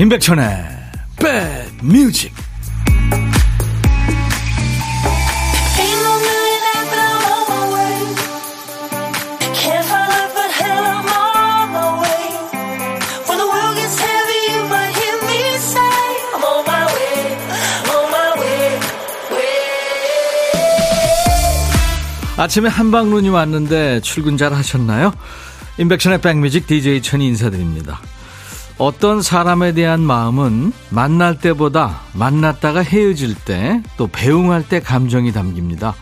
임백천의 백뮤직 아침에 한방눈이 왔는데 출근 잘 하셨나요? 임백천의 백뮤직 DJ 천이 인사드립니다. 어떤 사람에 대한 마음은 만날 때보다 만났다가 헤어질 때 또 배웅할 때 감정이 담깁니다.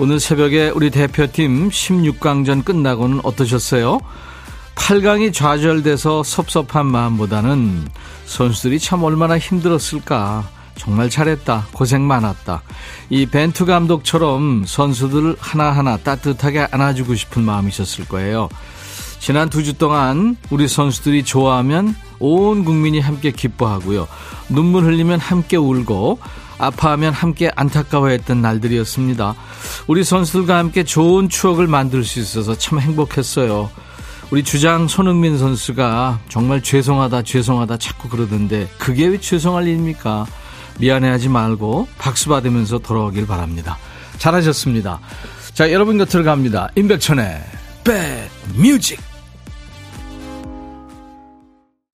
오늘 새벽에 우리 대표팀 16강전 끝나고는 어떠셨어요? 8강이 좌절돼서 섭섭한 마음보다는 선수들이 참 얼마나 힘들었을까. 정말 잘했다. 고생 많았다. 이 벤투 감독처럼 선수들 하나하나 따뜻하게 안아주고 싶은 마음이 있었을 거예요. 지난 두 주 동안 우리 선수들이 좋아하면 온 국민이 함께 기뻐하고요. 눈물 흘리면 함께 울고 아파하면 함께 안타까워했던 날들이었습니다. 우리 선수들과 함께 좋은 추억을 만들 수 있어서 참 행복했어요. 우리 주장 손흥민 선수가 정말 죄송하다 죄송하다 자꾸 그러던데 그게 왜 죄송할 일입니까? 미안해하지 말고 박수 받으면서 돌아오길 바랍니다. 잘하셨습니다. 자 여러분 곁으로 갑니다. 임백천의 백뮤직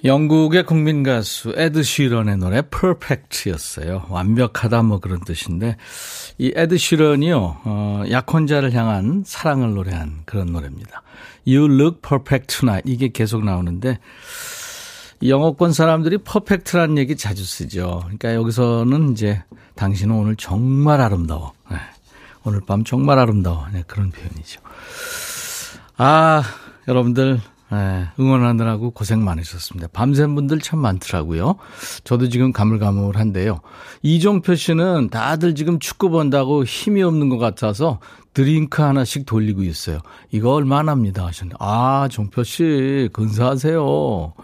영국의 국민 가수 에드 시런의 노래 Perfect였어요. 완벽하다 뭐 그런 뜻인데 이 에드 시런이요 어, 약혼자를 향한 사랑을 노래한 그런 노래입니다. You look perfect tonight 이게 계속 나오는데 영어권 사람들이 perfect라는 얘기 자주 쓰죠. 그러니까 여기서는 이제 당신은 오늘 정말 아름다워. 네. 오늘 밤 정말 아름다워. 네, 그런 표현이죠. 아 여러분들 네, 응원하느라고 고생 많으셨습니다. 밤새신 분들 참 많더라고요. 저도 지금 가물가물한데요. 이종표 씨는 다들 지금 축구 본다고 힘이 없는 것 같아서 드링크 하나씩 돌리고 있어요. 이거 얼마나 합니다 하셨는데. 아, 종표 씨, 근사하세요.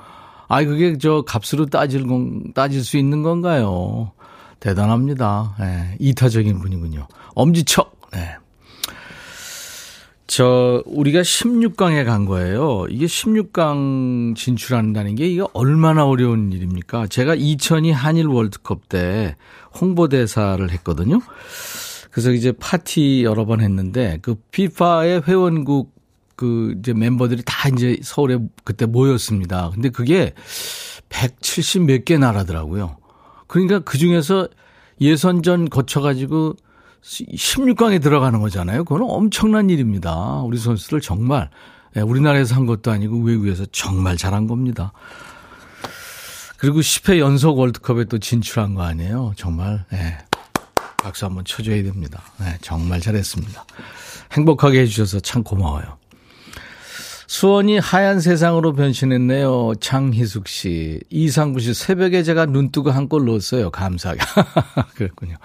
아, 그게 저 값으로 따질, 건, 따질 수 있는 건가요? 대단합니다. 네, 이타적인 분이군요. 엄지척. 네. 저 우리가 16강에 간 거예요. 이게 16강 진출한다는 게 이게 얼마나 어려운 일입니까? 제가 2002 한일 월드컵 때 홍보대사를 했거든요. 그래서 이제 파티 여러 번 했는데 그 피파의 회원국 그 이제 멤버들이 다 이제 서울에 그때 모였습니다. 근데 그게 170 몇 개 나라더라고요. 그러니까 그 중에서 예선전 거쳐가지고 16강에 들어가는 거잖아요. 그건 엄청난 일입니다. 우리 선수들 정말 예, 우리나라에서 한 것도 아니고 외국에서 정말 잘한 겁니다. 그리고 10회 연속 월드컵에 또 진출한 거 아니에요. 정말 네. 박수 한번 쳐줘야 됩니다. 네, 정말 잘했습니다. 행복하게 해주셔서 참 고마워요. 수원이 하얀 세상으로 변신했네요. 장희숙 씨. 이상구 씨, 새벽에 제가 눈 뜨고 한 골 넣었어요. 감사하게. 그랬군요.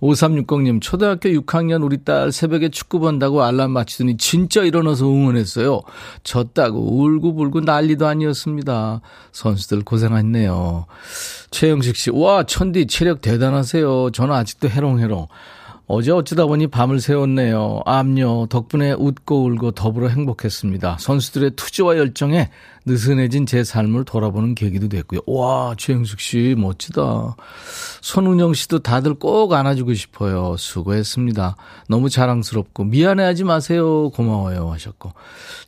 5360님, 초등학교 6학년 우리 딸 새벽에 축구 본다고 알람 맞추더니 진짜 일어나서 응원했어요. 졌다고 울고불고 난리도 아니었습니다. 선수들 고생했네요. 최영식 씨, 와, 천디 체력 대단하세요. 저는 아직도 해롱해롱. 어제 어쩌다 보니 밤을 새웠네요. 암요. 덕분에 웃고 울고 더불어 행복했습니다. 선수들의 투지와 열정에 느슨해진 제 삶을 돌아보는 계기도 됐고요. 와, 최영숙 씨, 멋지다. 손은영 씨도 다들 꼭 안아주고 싶어요. 수고했습니다. 너무 자랑스럽고, 미안해하지 마세요. 고마워요. 하셨고.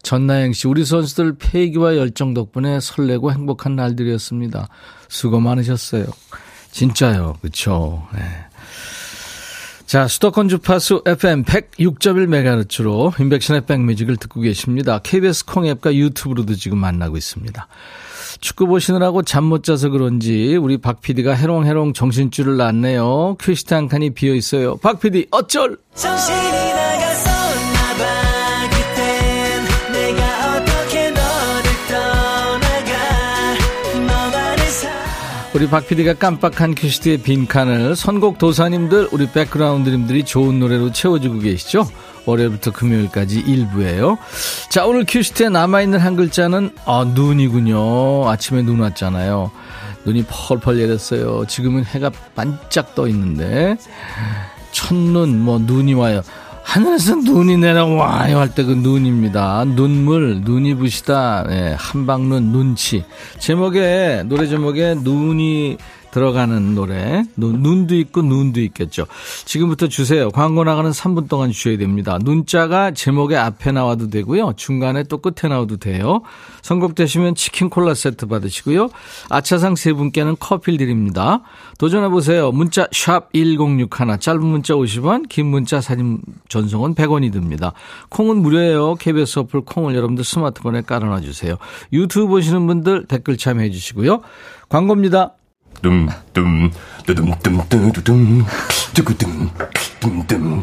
전나영 씨, 우리 선수들 폐기와 열정 덕분에 설레고 행복한 날들이었습니다. 수고 많으셨어요. 진짜요. 그쵸. 네. 자, 수도권 주파수 FM 106.1MHz로 인백션의 백뮤직을 듣고 계십니다. KBS 콩앱과 유튜브로도 지금 만나고 있습니다. 축구 보시느라고 잠 못 자서 그런지 우리 박 PD가 해롱해롱 정신줄을 놨네요. 퀴시트 한 칸이 비어 있어요. 박 PD 어쩔! 정신이 우리 박 PD가 깜빡한 큐시트의 빈칸을 선곡 도사님들, 우리 백그라운드님들이 좋은 노래로 채워주고 계시죠? 월요일부터 금요일까지 일부예요. 자, 오늘 큐시트에 남아있는 한 글자는, 아, 눈이군요. 아침에 눈 왔잖아요. 눈이 펄펄 내렸어요. 지금은 해가 반짝 떠 있는데. 첫눈, 뭐, 눈이 와요. 하늘에서 눈이 내려와요 할 때 그 눈입니다. 눈물, 눈이 부시다, 네, 한방눈, 눈치. 제목에, 노래 제목에 눈이 들어가는 노래. 눈, 도 있고 눈도 있겠죠. 지금부터 주세요. 광고 나가는 3분 동안 주셔야 됩니다. 눈자가 제목의 앞에 나와도 되고요. 중간에 또 끝에 나와도 돼요. 선곡되시면 치킨 콜라 세트 받으시고요. 아차상 세 분께는 커피를 드립니다. 도전해보세요. 문자 1061, 짧은 문자 50원, 긴 문자 사진 전송은 100원이 듭니다. 콩은 무료예요. KBS 어플 콩을 여러분들 스마트폰에 깔아놔 주세요. 유튜브 보시는 분들 댓글 참여해 주시고요. 광고입니다. 둠 둠 뚜둠 뚜두둠 뚜구둠 둠둠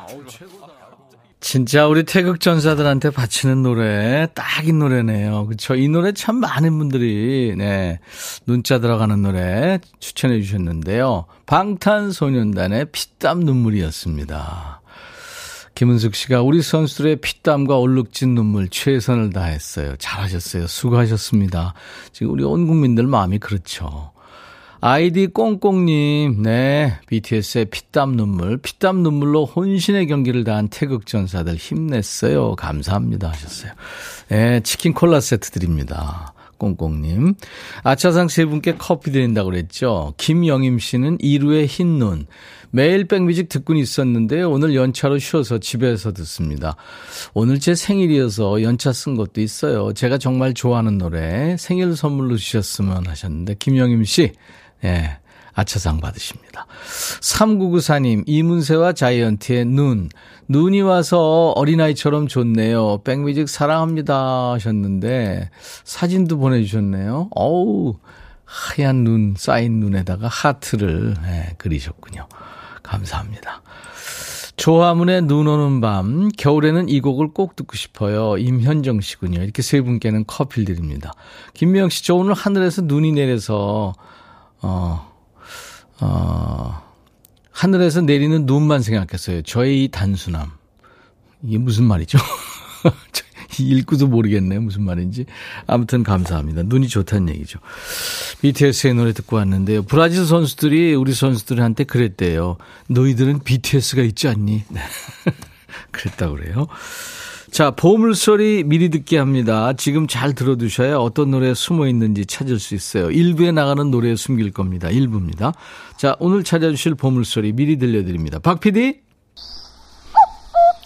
진짜 우리 태극 전사들한테 바치는 노래 딱인 노래네요. 그렇죠? 이 노래 참 많은 분들이 네 눈자 들어가는 노래 추천해 주셨는데요. 방탄소년단의 피땀 눈물이었습니다. 김은숙 씨가 우리 선수들의 피땀과 얼룩진 눈물 최선을 다했어요. 잘하셨어요. 수고하셨습니다. 지금 우리 온 국민들 마음이 그렇죠. 아이디 꽁꽁님, 네. BTS의 피땀 눈물, 피땀 눈물로 혼신의 경기를 다한 태극전사들 힘냈어요. 감사합니다. 하셨어요. 네, 치킨 콜라 세트 드립니다. 꽁꽁님. 아차상 세 분께 커피 드린다고 그랬죠. 김영임 씨는 이루의 흰 눈. 매일 백뮤직 듣고 있었는데 오늘 연차로 쉬어서 집에서 듣습니다. 오늘 제 생일이어서 연차 쓴 것도 있어요. 제가 정말 좋아하는 노래 생일 선물로 주셨으면 하셨는데 김영임 씨 예. 아차상 받으십니다. 3994님, 이문세와 자이언티의 눈. 눈이 와서 어린아이처럼 좋네요. 백뮤직 사랑합니다 하셨는데, 사진도 보내주셨네요. 어우, 하얀 눈, 쌓인 눈에다가 하트를 예, 그리셨군요. 감사합니다. 조화문의 눈 오는 밤, 겨울에는 이 곡을 꼭 듣고 싶어요. 임현정 씨군요. 이렇게 세 분께는 커피를 드립니다. 김미영 씨, 저 오늘 하늘에서 눈이 내려서 어, 어, 하늘에서 내리는 눈만 생각했어요. 저의 이 단순함. 이게 무슨 말이죠? 읽고도 모르겠네요. 무슨 말인지. 아무튼 감사합니다. 눈이 좋다는 얘기죠. BTS의 노래 듣고 왔는데요. 브라질 선수들이 우리 선수들한테 그랬대요. 너희들은 BTS가 있지 않니? 네. 그랬다고 그래요. 자, 보물소리 미리 듣게 합니다. 지금 잘 들어두셔야 어떤 노래에 숨어 있는지 찾을 수 있어요. 1부에 나가는 노래에 숨길 겁니다. 1부입니다. 자, 오늘 찾아주실 보물소리 미리 들려드립니다. 박 PD?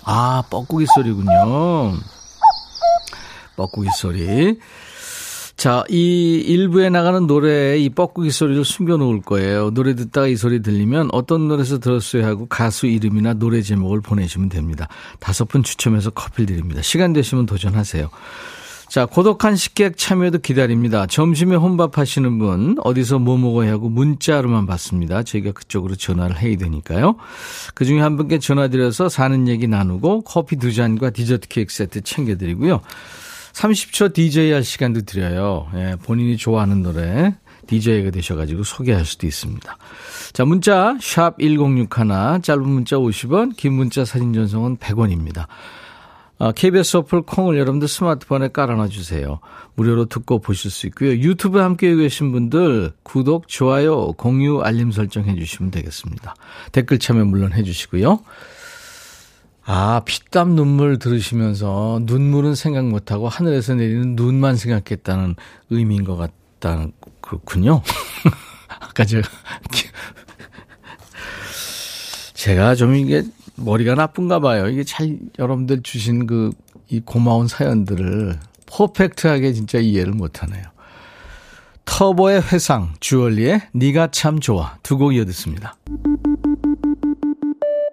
아, 뻐꾸기 소리군요. 뻐꾸기 소리. 자, 이 일부에 나가는 노래에 이 뻐꾸기 소리를 숨겨 놓을 거예요. 노래 듣다가 이 소리 들리면 어떤 노래에서 들었어요 하고 가수 이름이나 노래 제목을 보내시면 됩니다. 다섯 분 추첨해서 커피 드립니다. 시간 되시면 도전하세요. 자, 고독한 식객 참여도 기다립니다. 점심에 혼밥 하시는 분, 어디서 뭐 먹어야 하고 문자로만 받습니다. 저희가 그쪽으로 전화를 해야 되니까요. 그 중에 한 분께 전화드려서 사는 얘기 나누고 커피 두 잔과 디저트 케이크 세트 챙겨드리고요. 30초 DJ 할 시간도 드려요. 예, 본인이 좋아하는 노래 DJ가 되셔가지고 소개할 수도 있습니다. 자, 문자 샵 1061, 짧은 문자 50원, 긴 문자 사진 전송은 100원입니다. 아, KBS 어플 콩을 여러분들 스마트폰에 깔아놔 주세요. 무료로 듣고 보실 수 있고요. 유튜브에 함께 계신 분들 구독, 좋아요, 공유, 알림 설정 해 주시면 되겠습니다. 댓글 참여 물론 해 주시고요. 아, 피땀 눈물 들으시면서 눈물은 생각 못하고 하늘에서 내리는 눈만 생각했다는 의미인 것 같다는, 그렇군요. 아까 제가, 제가 좀 이게 머리가 나쁜가 봐요. 이게 잘 여러분들 주신 그, 이 고마운 사연들을 퍼펙트하게 진짜 이해를 못하네요. 터보의 회상, 주얼리의 네가 참 좋아 두 곡 이어 듣습니다.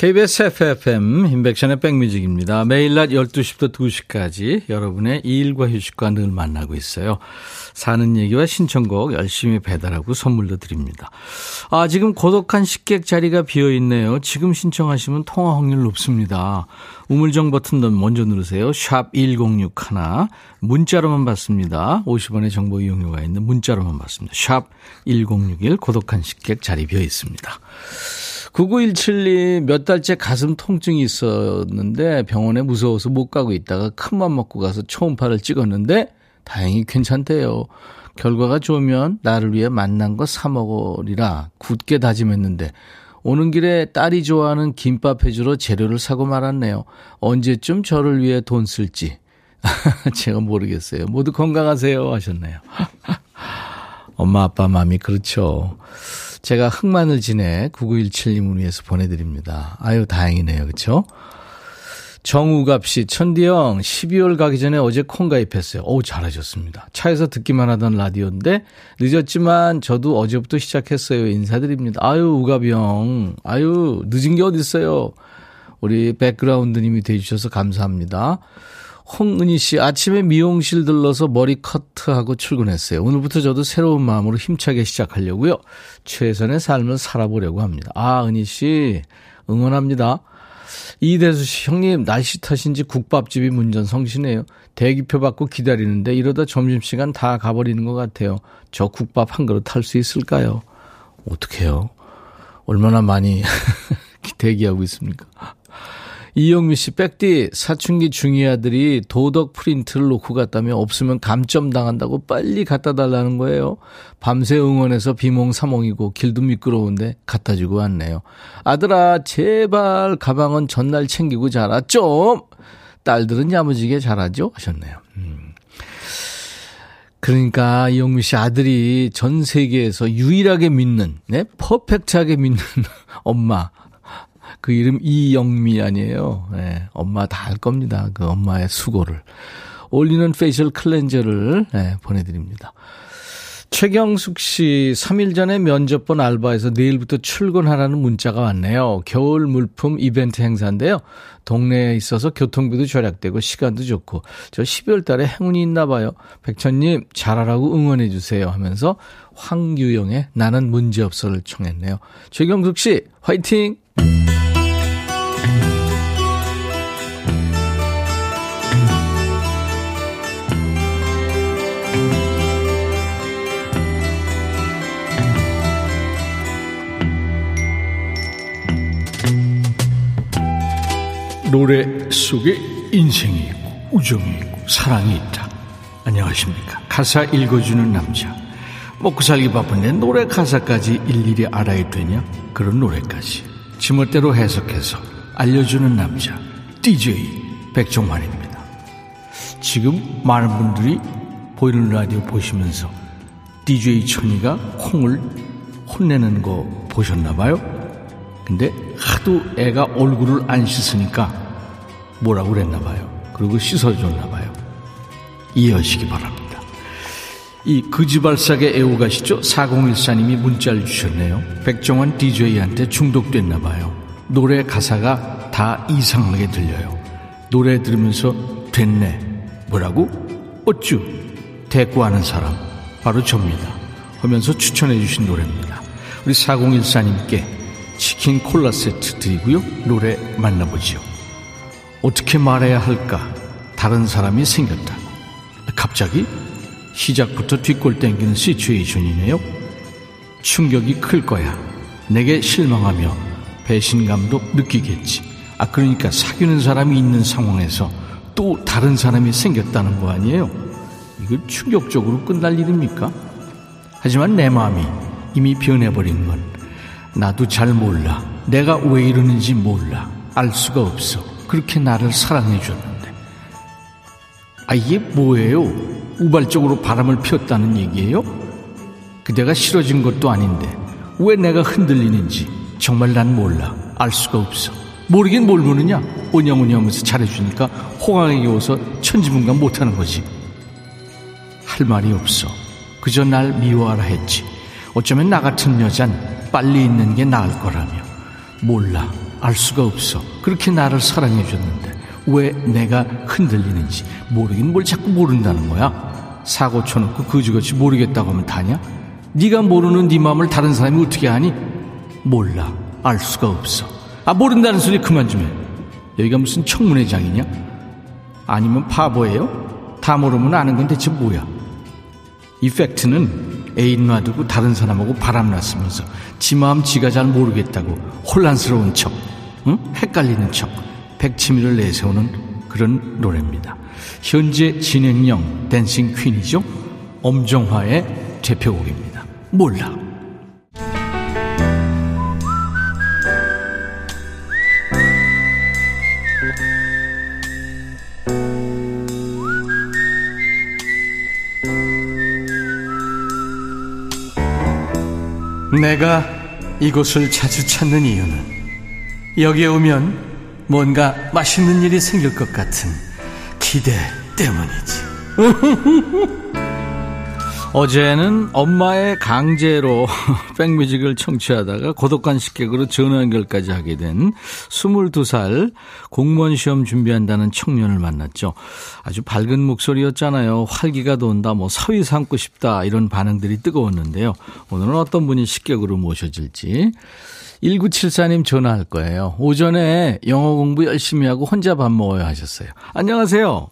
KBS FFM 임백천의 백뮤직입니다. 매일 낮 12시부터 2시까지 여러분의 일과 휴식과 늘 만나고 있어요. 사는 얘기와 신청곡 열심히 배달하고 선물도 드립니다. 아, 지금 고독한 식객 자리가 비어 있네요. 지금 신청하시면 통화 확률 높습니다. 우물정 버튼 먼저 누르세요. 샵 1061. 문자로만 받습니다. 50원의 정보 이용료가 있는 문자로만 받습니다. 샵 1061 고독한 식객 자리 비어 있습니다. 9917님 몇 달째 가슴 통증이 있었는데 병원에 무서워서 못 가고 있다가 큰맘 먹고 가서 초음파를 찍었는데 다행히 괜찮대요. 결과가 좋으면 나를 위해 만난 거 사 먹으리라 굳게 다짐했는데 오는 길에 딸이 좋아하는 김밥 해주러 재료를 사고 말았네요. 언제쯤 저를 위해 돈 쓸지. 제가 모르겠어요. 모두 건강하세요 하셨네요. 엄마 아빠 마음이 그렇죠. 제가 흑마늘 진해 9917님을 위해서 보내드립니다. 아유 다행이네요. 그렇죠? 정우갑 씨, 천디형, 12월 가기 전에 어제 콩 가입했어요. 어우, 잘하셨습니다. 차에서 듣기만 하던 라디오인데, 늦었지만 저도 어제부터 시작했어요. 인사드립니다. 아유, 우갑이 형. 아유, 늦은 게 어딨어요. 우리 백그라운드님이 돼주셔서 감사합니다. 홍은희 씨, 아침에 미용실 들러서 머리 커트하고 출근했어요. 오늘부터 저도 새로운 마음으로 힘차게 시작하려고요. 최선의 삶을 살아보려고 합니다. 아, 은희 씨, 응원합니다. 이대수 씨, 형님, 날씨 탓인지 국밥집이 문전 성시네요. 대기표 받고 기다리는데 이러다 점심시간 다 가버리는 것 같아요. 저 국밥 한 그릇 할수 있을까요? 어떡해요? 얼마나 많이 대기하고 있습니까? 이영미 씨, 백디, 사춘기 중이 아들이 도덕 프린트를 놓고 갔다며 없으면 감점 당한다고 빨리 갖다 달라는 거예요. 밤새 응원해서 비몽사몽이고 길도 미끄러운데 갖다 주고 왔네요. 아들아, 제발 가방은 전날 챙기고 자라. 좀! 딸들은 야무지게 잘하죠? 하셨네요. 음. 그러니까 이영미 씨 아들이 전 세계에서 유일하게 믿는, 네, perfect하게 믿는 엄마. 그 이름 이영미 아니에요. 네, 엄마 다 알 겁니다. 그 엄마의 수고를. 올리는 facial cleanser를 네, 보내드립니다. 최경숙 씨, 3일 전에 면접 본 알바에서 내일부터 출근하라는 문자가 왔네요. 겨울 물품 이벤트 행사인데요. 동네에 있어서 교통비도 절약되고 시간도 좋고, 저 12월 달에 행운이 있나 봐요. 백천님, 잘하라고 응원해 주세요 하면서 황유영의 나는 문제없어를 청했네요. 최경숙 씨, 화이팅! 노래 속에 인생이 있고 우정이 있고 사랑이 있다. 안녕하십니까. 가사 읽어주는 남자. 먹고 살기 바쁜데 노래 가사까지 일일이 알아야 되냐? 그런 노래까지. 지멋대로 해석해서 알려주는 남자. DJ 백종환입니다. 지금 많은 분들이 보이는 라디오 보시면서 DJ 천이가 콩을 혼내는 거 보셨나봐요? 근데 하도 애가 얼굴을 안 씻으니까 뭐라고 그랬나 봐요. 그리고 씻어줬나 봐요. 이해하시기 바랍니다. 이 거지발사계 애호가시죠? 4014님이 문자를 주셨네요. 백종원 DJ한테 중독됐나 봐요. 노래 가사가 다 이상하게 들려요. 노래 들으면서 됐네. 뭐라고? 어쭈? 대꾸하는 사람. 바로 접니다. 하면서 추천해 주신 노래입니다. 우리 4014님께 치킨 콜라 세트 드리고요. 노래 만나보지요. 어떻게 말해야 할까? 다른 사람이 생겼다. 갑자기 시작부터 뒷골 땡기는 시츄에이션이네요. 충격이 클 거야. 내게 실망하며 배신감도 느끼겠지. 아, 그러니까 사귀는 사람이 있는 상황에서 또 다른 사람이 생겼다는 거 아니에요? 이거 충격적으로 끝날 일입니까? 하지만 내 마음이 이미 변해버린 건 나도 잘 몰라. 내가 왜 이러는지 몰라. 알 수가 없어. 그렇게 나를 사랑해줬는데. 아, 이게 뭐예요? 우발적으로 바람을 피웠다는 얘기예요? 그대가 싫어진 것도 아닌데 왜 내가 흔들리는지 정말 난 몰라. 알 수가 없어. 모르긴 뭘 모르냐? 오냐오냐 하면서 잘해주니까 호강에 겨워서 천지분간 못하는 거지. 할 말이 없어. 그저 날 미워하라 했지. 어쩌면 나 같은 여잔 빨리 있는 게 나을 거라며. 몰라. 알 수가 없어. 그렇게 나를 사랑해 줬는데 왜 내가 흔들리는지 모르긴 뭘 자꾸 모른다는 거야. 사고 쳐놓고 그지같이 모르겠다고 하면 다냐? 네가 모르는 네 마음을 다른 사람이 어떻게 아니? 몰라. 알 수가 없어. 아 모른다는 소리 그만 좀 해. 여기가 무슨 청문회장이냐? 아니면 바보예요? 다 모르면 아는 건 대체 뭐야? 이 팩트는 애인 놔두고 다른 사람하고 바람났으면서 지 마음 지가 잘 모르겠다고 혼란스러운 척, 응? 헷갈리는 척, 백치미를 내세우는 그런 노래입니다. 현재 진행형 댄싱 퀸이죠. 엄정화의 대표곡입니다. 몰라. 내가 이곳을 자주 찾는 이유는 여기에 오면 뭔가 맛있는 일이 생길 것 같은 기대 때문이지. 어제는 엄마의 강제로 백뮤직을 청취하다가 고독한 식객으로 전화 연결까지 하게 된 22살 공무원 시험 준비한다는 청년을 만났죠. 아주 밝은 목소리였잖아요. 활기가 돈다, 뭐 사위 삼고 싶다 이런 반응들이 뜨거웠는데요. 오늘은 어떤 분이 식객으로 모셔질지. 1974님 전화할 거예요. 오전에 영어 공부 열심히 하고 혼자 밥 먹어야 하셨어요. 안녕하세요.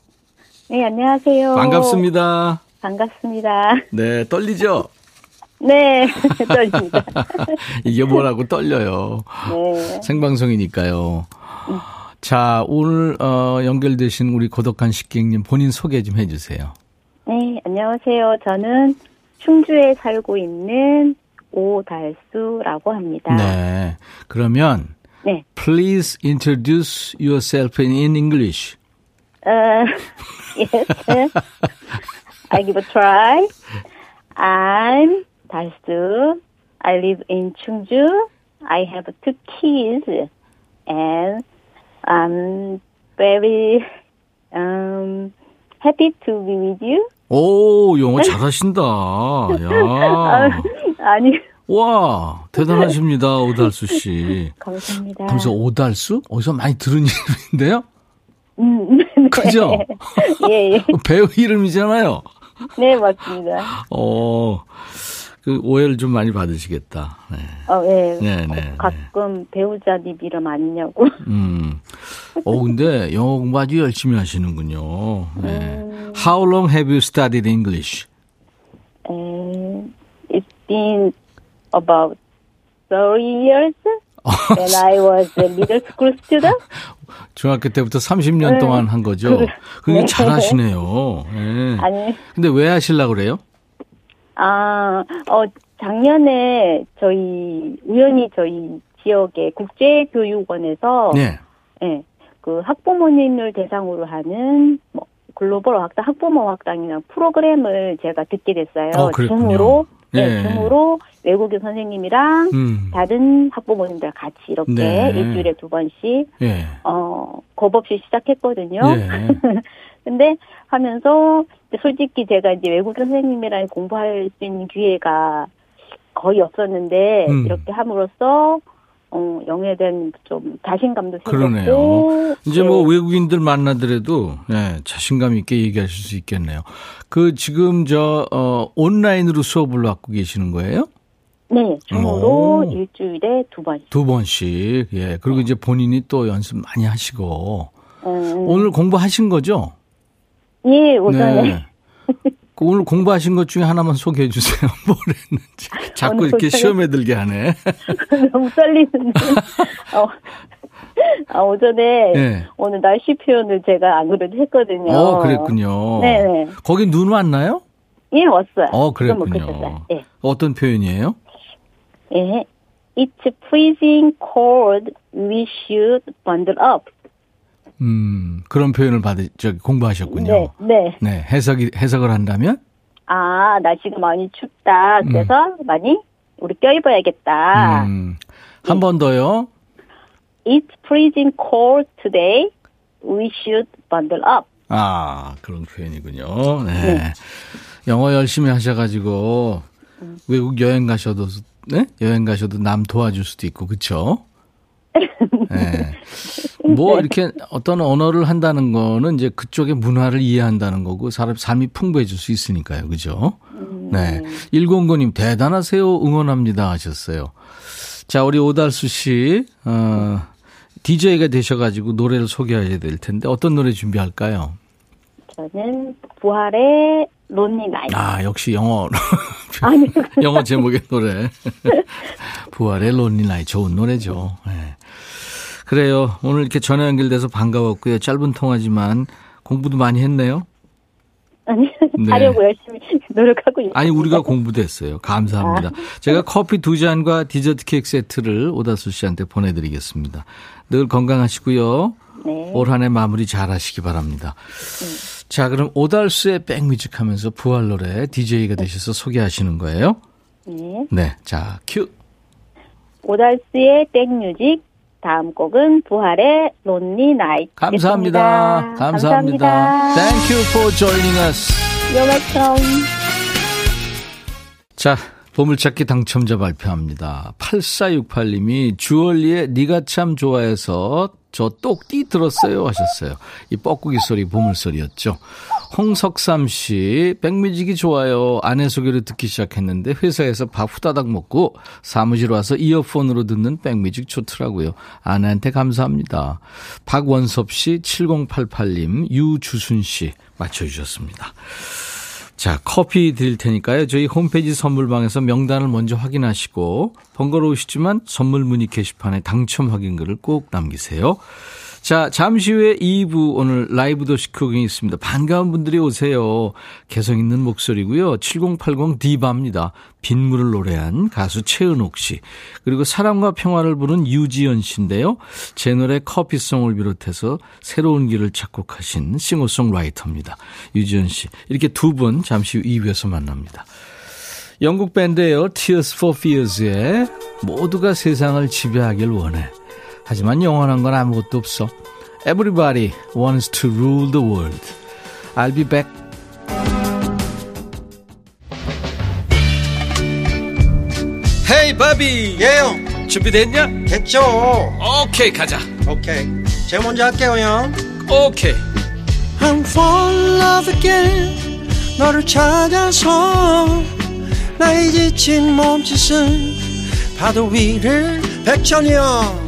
네, 안녕하세요. 반갑습니다. 반갑습니다. 네, 떨리죠? 네, 떨립니다. 이게 뭐라고 떨려요. 네. 생방송이니까요. 자, 오늘 어, 연결되신 우리 고독한 식객님 본인 소개 좀 해주세요. 네, 안녕하세요. 저는 충주에 살고 있는 오달수라고 합니다. 네. 그러면 네. please introduce yourself in English. Uh, yes. I give a try. I'm 달수. I live in 충주. I have two kids. And I'm very um, happy to be with you. 오, 영어 잘하신다. 야. 아니, 와, 대단하십니다, 오달수 씨. 감사합니다. 하면서 오달수? 어디서 많이 들은 이름인데요? 음, 네. 그죠? 예, 예. 배우 이름이잖아요. 네, 맞습니다. 어, 그 오해를 좀 많이 받으시겠다. 네. 어, 예. 네, 네, 가끔 배우자님 이름 아니냐고. 음. 어, 근데 영어 공부 아주 열심히 하시는군요. 네. 음. How long have you studied English? It's been about 30 years when I was a middle school student. 중학교 때부터 30년 네. 동안 한 거죠. 그게 네. 잘하시네요. 네. 아니, 근데 왜 하시려고 그래요? 아, 어, 작년에 저희, 우연히 저희 지역의 국제교육원에서, 네. 예, 그 학부모님을 대상으로 하는, 뭐, 글로벌 학당, 학부모 학당이나 프로그램을 제가 듣게 됐어요. 어. 줌으로, 네, 네. 줌으로 외국인 선생님이랑 음. 다른 학부모님들 같이 이렇게 네. 일주일에 두 번씩, 예. 어, 겁 없이 시작했거든요. 예. 근데 하면서 솔직히 제가 이제 외국 선생님이랑 공부할 수 있는 기회가 거의 없었는데 음. 이렇게 함으로써 어, 영어에 대한 좀 자신감도 생겼고 그러네요. 이제 뭐 네. 외국인들 만나더라도 예, 자신감 있게 얘기하실 수 있겠네요. 그 지금 저 어, 온라인으로 수업을 받고 계시는 거예요? 네, 줌으로 오. 일주일에 두 번씩. 두 번씩. 예. 그리고 이제 본인이 또 연습 많이 하시고 음, 오늘 공부하신 거죠? 예, 오전에 네. 그 오늘 공부하신 것 중에 하나만 소개해 주세요. 뭘 했는지. 자꾸 이렇게 시험에 들게 하네. 너무 떨리는데. 어, 아, 오전에 네. 오늘 날씨 표현을 제가 안 그래도 했거든요. 어, 그랬군요. 네네. 거기 눈 왔나요? 예, 왔어요. 어, 그랬군요. 예. 어떤 표현이에요? 예. It's freezing cold. We should bundle up. 음, 그런 표현을 받으, 저기 공부하셨군요. 네, 네. 네, 해석이, 해석을 한다면? 아, 날씨가 많이 춥다. 그래서 많이 우리 껴입어야겠다. 음, 한번 더요. It's freezing cold today. We should bundle up. 아, 그런 표현이군요. 네. 영어 열심히 하셔가지고, 외국 여행 가셔도, 네? 여행 가셔도 남 도와줄 수도 있고, 그쵸? 네. 뭐, 이렇게 어떤 언어를 한다는 거는 이제 그쪽의 문화를 이해한다는 거고, 사람, 삶이 풍부해질 수 있으니까요. 그죠? 네. 109님, 대단하세요. 응원합니다. 하셨어요. 자, 우리 오달수 씨, 어, DJ가 되셔 가지고 노래를 소개해야 될 텐데, 어떤 노래 준비할까요? 저는 부활의 론리 나이. 아, 역시 영어. 영어 제목의 노래. 부활의 론리 나이 좋은 노래죠. 네. 그래요. 오늘 이렇게 전화 연결돼서 반가웠고요. 짧은 통화지만 공부도 많이 했네요. 아니, 네. 하려고 열심히 노력하고 있어요. 아니, 우리가 공부도 했어요. 감사합니다. 제가 커피 두 잔과 디저트 케이크 세트를 오다수 씨한테 보내드리겠습니다. 늘 건강하시고요. 네. 올 한 해 마무리 잘 하시기 바랍니다. 자, 그럼 오달수의 백뮤직 하면서 부활 노래 DJ가 되셔서 소개하시는 거예요. 네. 네. 자, 큐. 오달스의 백뮤직. 다음 곡은 부활의 론리 나이. 감사합니다. 감사합니다. Thank you for joining us. You're welcome. 자, 보물찾기 당첨자 발표합니다. 8468님이 주얼리의 니가 참 좋아해서 저 똑띠 들었어요 하셨어요. 이 뻐꾸기 소리 보물 소리였죠. 홍석삼 씨, 백뮤직이 좋아요. 아내 소개를 듣기 시작했는데 회사에서 밥 후다닥 먹고 사무실 와서 이어폰으로 듣는 백뮤직 좋더라고요. 아내한테 감사합니다. 박원섭 씨, 7088님, 유주순 씨 맞춰주셨습니다. 자, 커피 드릴 테니까요. 저희 홈페이지 선물방에서 명단을 먼저 확인하시고 번거로우시지만 선물 문의 게시판에 당첨 확인글을 꼭 남기세요. 자, 잠시 후에 2부 오늘 라이브 도시 쿠킹이 있습니다. 반가운 분들이 오세요. 개성 있는 목소리고요. 7080 디바입니다. 빗물을 노래한 가수 최은옥 씨. 그리고 사랑과 평화를 부른 유지연 씨인데요. 제 노래 커피송을 비롯해서 새로운 길을 작곡하신 싱어송라이터입니다. 유지연 씨. 이렇게 두 분 잠시 후 2부에서 만납니다. 영국 밴드예요. Tears for Fears의 모두가 세상을 지배하길 원해. 하지만 영원한 건 아무것도 없어. Everybody wants to rule the world. I'll be back. 헤이 바비 예영 준비됐냐? 됐죠 오케이 가자 오케이 제가 먼저 할게요 형 오케이 I'm fall in love again 너를 찾아서 나의 지친 몸짓은 파도 위를 백천이 형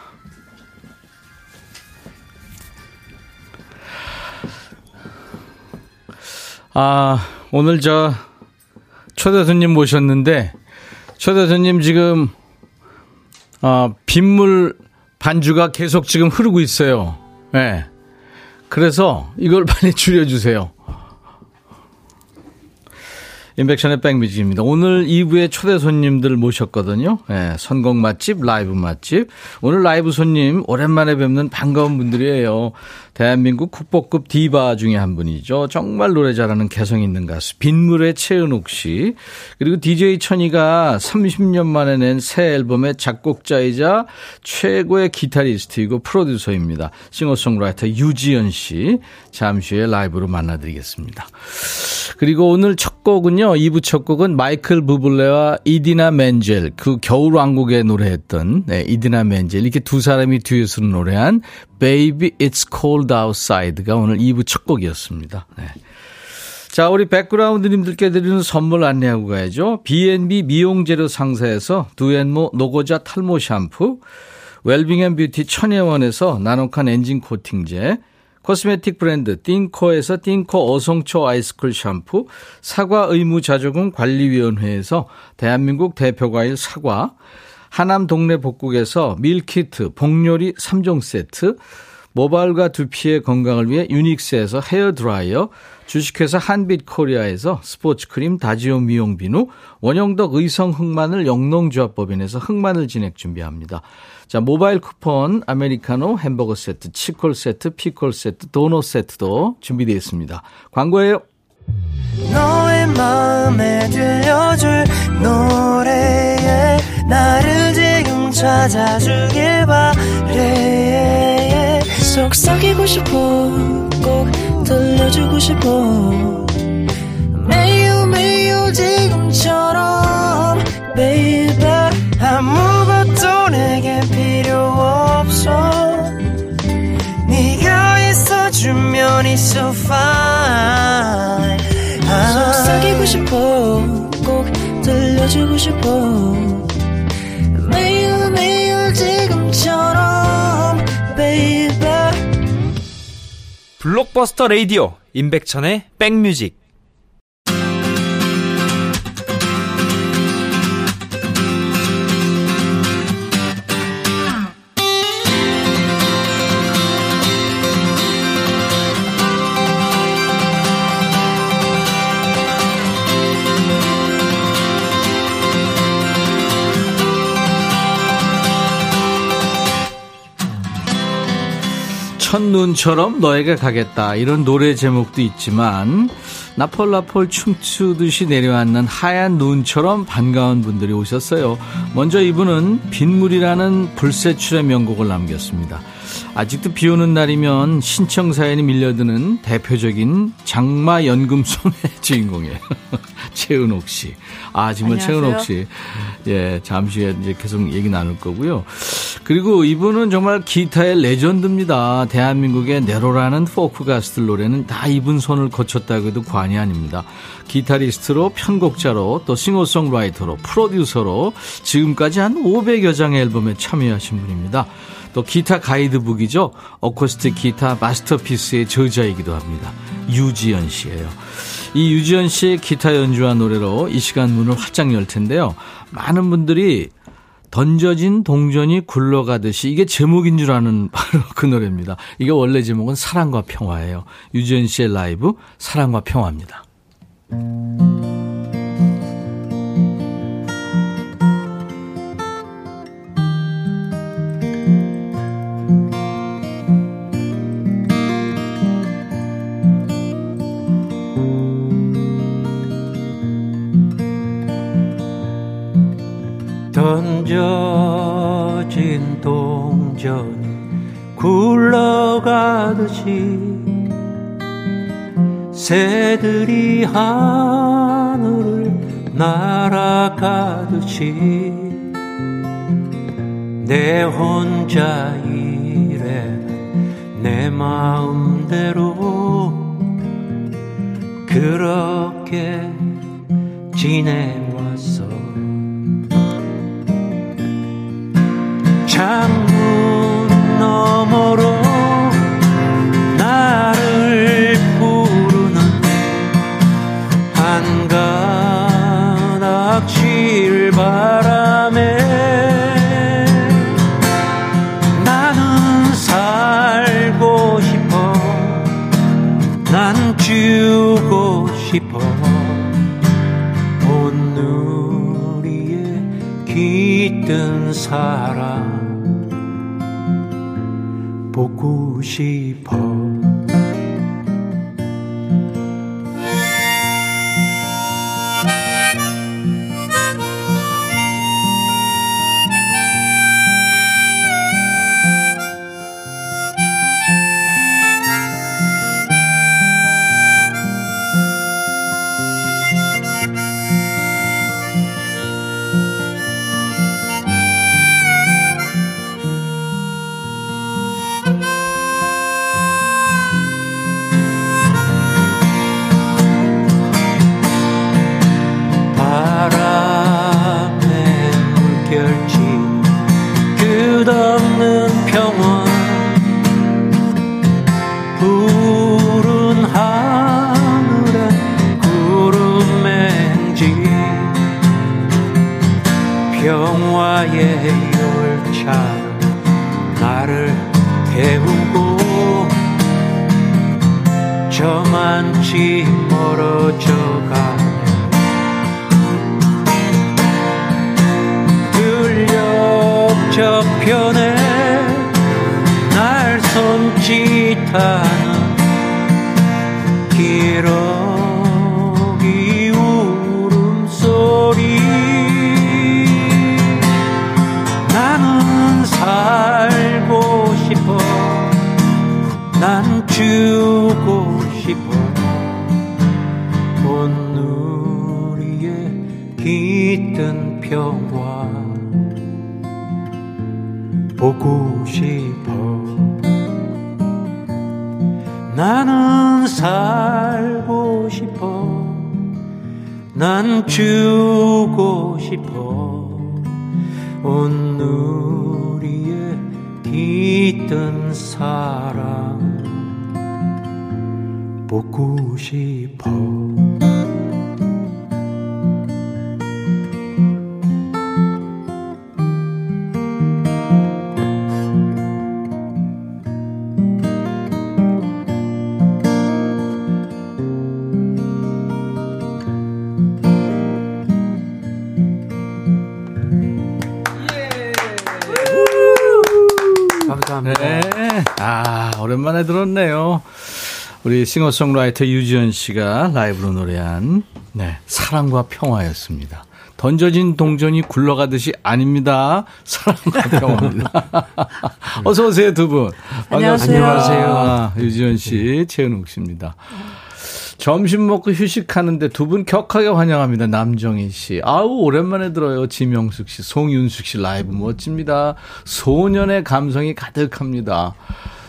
아, 오늘 저 초대 손님 모셨는데 초대 손님 지금 어, 빗물 반주가 계속 지금 흐르고 있어요. 예. 네. 그래서 이걸 빨리 줄여주세요. 인백션의 백뮤직입니다. 오늘 2부에 초대 손님들 모셨거든요. 네, 선곡 맛집, 라이브 맛집. 오늘 라이브 손님 오랜만에 뵙는 반가운 분들이에요. 대한민국 국보급 디바 중에 한 분이죠. 정말 노래 잘하는 개성 있는 가수 빗물의 최은옥 씨. 그리고 DJ 천이가 30년 만에 낸 새 앨범의 작곡자이자 최고의 기타리스트이고 프로듀서입니다. 싱어송라이터 유지연 씨. 잠시 후에 라이브로 만나드리겠습니다. 그리고 오늘 첫 첫 곡은요, 2부 첫 곡은 마이클 부블레와 이디나 맨젤, 그 겨울왕국에 노래했던, 네, 이디나 맨젤, 이렇게 두 사람이 듀엣으로 노래한 Baby It's Cold Outside가 오늘 2부 첫 곡이었습니다. 네. 자, 우리 백그라운드님들께 드리는 선물 안내하고 가야죠. B&B 미용재료 상사에서 두앤모 노고자 탈모 샴푸, 웰빙 앤 뷰티 천혜원에서 나노칸 엔진 코팅제, 코스메틱 브랜드 띵코에서 띵코 어성초 아이스쿨 샴푸, 사과 의무자조금 관리위원회에서 대한민국 대표과일 사과, 하남 동네 복국에서 밀키트, 복요리 3종 세트, 모발과 두피의 건강을 위해 유닉스에서 헤어드라이어, 주식회사 한빛코리아에서 스포츠크림 다지오 미용 비누, 원형덕 의성 흑마늘 영농조합법인에서 흑마늘 진액 준비합니다. 자, 모바일 쿠폰, 아메리카노, 햄버거 세트, 치콜 세트, 피콜 세트, 도넛 세트도 준비되어 있습니다. 광고예요. 너의 마음에 들려줄 노래에 나를 지금 찾아주길 바래 속삭이고 싶어 꼭 들려주고 싶어 매우 매우 지금처럼 baby 아무 it's so fine. 속삭이고 싶어 꼭 들려주고 싶어. 매일 매일 지금처럼 baby. 블록버스터 레이디오 임백천의 백뮤직 첫눈처럼 너에게 가겠다 이런 노래 제목도 있지만 나폴나폴 춤추듯이 내려앉는 하얀 눈처럼 반가운 분들이 오셨어요. 먼저 이분은 빗물이라는 불세출의 명곡을 남겼습니다. 아직도 비 오는 날이면 신청 사연이 밀려드는 대표적인 장마 연금송의 주인공이에요. 최은옥 씨. 아, 정말 안녕하세요. 최은옥 씨. 예, 잠시 후에 이제 계속 얘기 나눌 거고요. 그리고 이분은 정말 기타의 레전드입니다. 대한민국의 내로라는 포크 가수들 노래는 다 이분 손을 거쳤다고 해도 과언이 아닙니다. 기타리스트로 편곡자로 또 싱어송라이터로 프로듀서로 지금까지 한 500여 장의 앨범에 참여하신 분입니다. 또 기타 가이드북이죠. 어쿠스틱 기타 마스터피스의 저자이기도 합니다. 유지연 씨예요. 이 유지연 씨의 기타 연주와 노래로 이 시간 문을 활짝 열 텐데요. 많은 분들이 던져진 동전이 굴러가듯이 이게 제목인 줄 아는 바로 그 노래입니다. 이게 원래 제목은 사랑과 평화예요. 유지연 씨의 라이브 사랑과 평화입니다. 던져진 동전이 굴러가듯이 새들이 하늘을 날아가듯이 내 혼자 일에는 내 마음대로 그렇게 지내 창문 너머로 나를 부르는 한가닥 칠 바람에 나는 살고 싶어. 난 주고 싶어. 온누리에 깃든 사 랑 손 난주 우리 싱어송라이터 유지연 씨가 라이브로 노래한 네, 사랑과 평화였습니다. 던져진 동전이 굴러가듯이 아닙니다. 사랑과 평화입니다. 어서 오세요 두 분. 안녕하세요. 반갑습니다. 유지연 씨, 최은욱 씨입니다. 점심 먹고 휴식하는데 두 분 격하게 환영합니다. 남정희 씨. 아우, 오랜만에 들어요. 지명숙 씨, 송윤숙 씨 라이브 멋집니다. 소년의 감성이 가득합니다.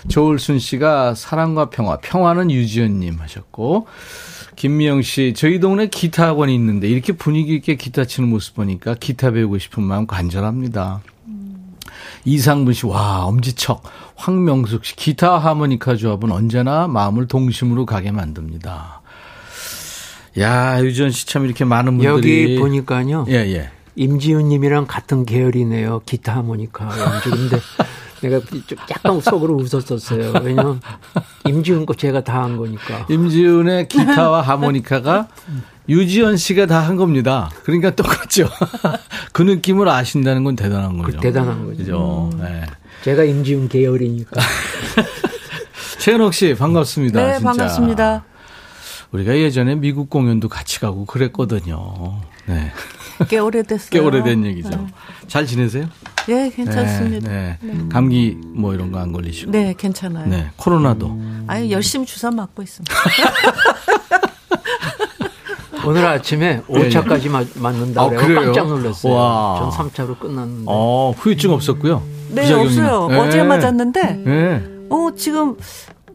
조울순 씨가 사랑과 평화, 평화는 유지연님 하셨고, 김미영 씨, 저희 동네 기타 학원이 있는데 이렇게 분위기 있게 기타 치는 모습 보니까 기타 배우고 싶은 마음 간절합니다. 이상분 씨, 와, 엄지척. 황명숙 씨, 기타 하모니카 조합은 언제나 마음을 동심으로 가게 만듭니다. 야, 유지연 씨 참 이렇게 많은 분들이. 여기 보니까요. 예, 예. 임지훈 님이랑 같은 계열이네요. 기타 하모니카 연주. 근데 내가 좀 약간 속으로 웃었었어요. 왜냐면 임지훈 거 제가 다 한 거니까. 임지훈의 기타와 하모니카가 유지연 씨가 다 한 겁니다. 그러니까 똑같죠. 그 느낌을 아신다는 건 대단한 거죠. 그 대단한 거죠. 그죠. 네. 제가 임지훈 계열이니까. 최은옥 씨 반갑습니다. 네, 진짜. 반갑습니다. 우리가 예전에 미국 공연도 같이 가고 그랬거든요. 네. 꽤 오래됐어요. 꽤 오래된 얘기죠. 잘 지내세요? 네, 괜찮습니다. 네, 네. 감기 뭐 이런 거 안 걸리시고. 네, 괜찮아요. 네, 코로나도. 아유, 열심히 주사 맞고 있습니다. 오늘 아침에 5차까지 맞는다 아, 그래요. 깜짝 놀랐어요. 와. 전 3차로 끝났는데. 어, 후유증 없었고요. 네, 부작용이나. 없어요. 네. 어제 맞았는데, 네. 어, 지금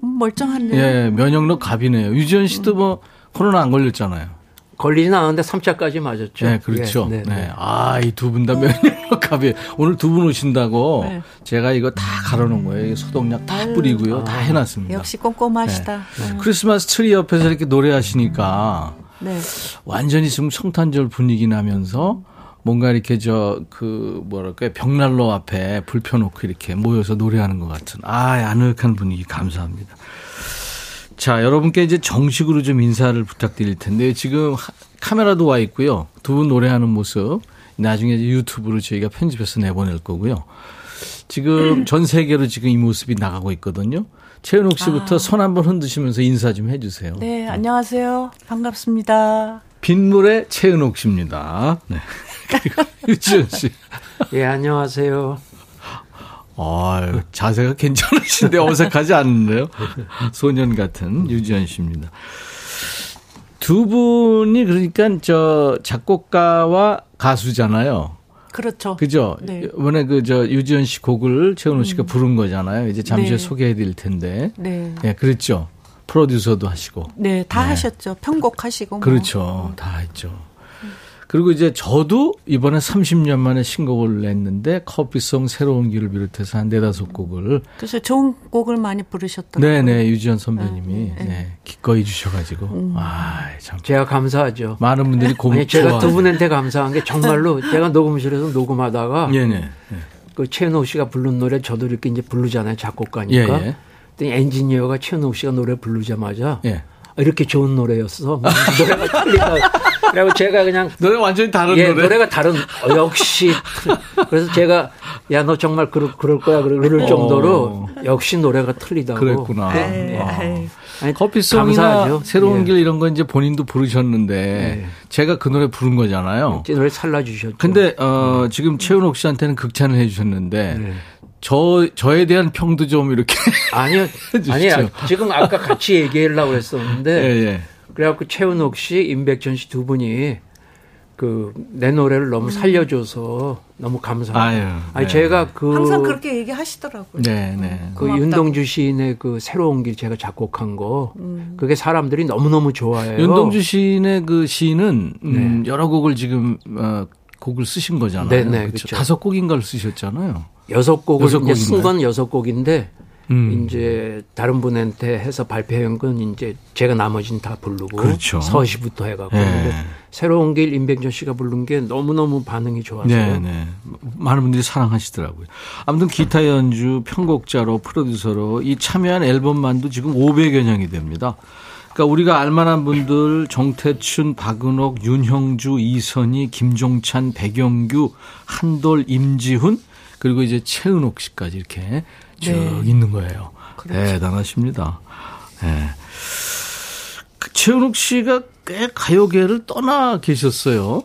멀쩡한데. 예, 면역력 갑이네요. 유지연 씨도 뭐 코로나 안 걸렸잖아요. 걸리진 않았는데 3차까지 맞았죠. 네, 그렇죠. 예, 네, 네, 네. 아, 이 두 분 다 면역력 갑이 오늘 두 분 오신다고 네. 제가 이거 다 갈아놓은 거예요. 소독약 다 뿌리고요. 다 해놨습니다. 역시 꼼꼼하시다. 네. 크리스마스 트리 옆에서 이렇게 노래하시니까 네. 완전히 지금 성탄절 분위기 나면서 뭔가 이렇게 저 그 뭐랄까요 벽난로 앞에 불 펴놓고 이렇게 모여서 노래하는 것 같은 아 아늑한 분위기 감사합니다. 자 여러분께 이제 정식으로 좀 인사를 부탁드릴 텐데 지금 하- 카메라도 와 있고요 두 분 노래하는 모습 나중에 이제 유튜브로 저희가 편집해서 내보낼 거고요. 지금 전 세계로 지금 이 모습이 나가고 있거든요. 최은옥 씨부터 손 한번 흔드시면서 인사 좀 해주세요. 네, 안녕하세요. 반갑습니다. 빗물의 최은옥 씨입니다. 네. 그리고 유지연 씨. 예, 안녕하세요. 아 자세가 괜찮으신데 어색하지 않는데요? 소년 같은 유지연 씨입니다. 두 분이 그러니까 저 작곡가와 가수잖아요. 그렇죠. 그죠? 네. 이번에 그 저 유지연 씨 곡을 최은옥 씨가 부른 거잖아요. 이제 잠시 후에 네. 소개해 드릴 텐데. 네. 예, 그렇죠. 프로듀서도 하시고. 네, 다 하셨죠. 편곡하시고. 뭐. 그렇죠. 다 했죠. 그리고 이제 저도 이번에 30년 만에 신곡을 냈는데 커피송 새로운 길을 비롯해서 한 네다섯 곡을 그래서 좋은 곡을 많이 부르셨더라고요. 네네 유지연 선배님이 네, 네. 네, 기꺼이 주셔가지고 아참 제가 감사하죠. 많은 분들이 곡 아니, 제가 두 분한테 감사한 게 정말로 제가 녹음실에서 녹음하다가 네네 그 최은옥 씨가 부른 노래 저도 이렇게 이제 부르잖아요. 작곡가니까. 예, 예. 그랬더니 엔지니어가 최은옥 씨가 노래 부르자마자 예. 이렇게 좋은 노래였어. 뭐 노래가 틀리다. 그리고 제가 그냥 노래 완전히 다른 예, 노래 노래가 다른 어, 역시 그래서 제가 야 너 정말 그럴, 그럴 거야 그럴 정도로 역시 노래가 틀리다고 어. 그랬구나. 네, 아. 에이. 아니, 커피송이나 감사하죠. 새로운 예. 길 이런 거 이제 본인도 부르셨는데 예. 제가 그 노래 부른 거잖아요. 제 노래 살라주셨죠. 근데 어 지금 최은옥 씨한테는 극찬을 해주셨는데 네. 저 저에 대한 평도 좀 이렇게 아니요. 아니야 지금 아까 같이 얘기하려고 그랬었는데 예, 예. 그래갖고 최은옥 씨, 임백천 씨 두 분이 그 내 노래를 너무 살려줘서 너무 감사해요. 아유, 아니 네. 제가 그 항상 그렇게 얘기하시더라고요. 네, 네. 그 고맙다고. 윤동주 시인의 그 새로운 길 제가 작곡한 거 그게 사람들이 너무 너무 좋아해요. 윤동주 시인의 그 시는 음, 여러 곡을 지금 어, 곡을 쓰신 거잖아요. 네, 네, 그렇죠? 그렇죠. 다섯 곡인가를 쓰셨잖아요. 여섯 곡을 여섯 이제 쓴 곡인가요? 건 여섯 곡인데 음. 이제 다른 분한테 해서 발표한 건 이제 제가 나머지는 다 부르고 그렇죠. 서시부터 해갖고 네. 근데 새로운 길 임백천 씨가 부른 게 너무 너무 반응이 좋아서 네, 네. 많은 분들이 사랑하시더라고요. 아무튼 기타 연주, 편곡자로, 프로듀서로 이 참여한 앨범만도 지금 500여 년이 됩니다. 그러니까 우리가 알만한 분들 정태춘, 박은옥, 윤형주, 이선희, 김종찬, 백영규, 한돌, 임지훈 그리고 이제 최은옥 씨까지 이렇게 쭉 네. 있는 거예요. 대단하십니다. 네. 그 최은옥 씨가 꽤 가요계를 떠나 계셨어요.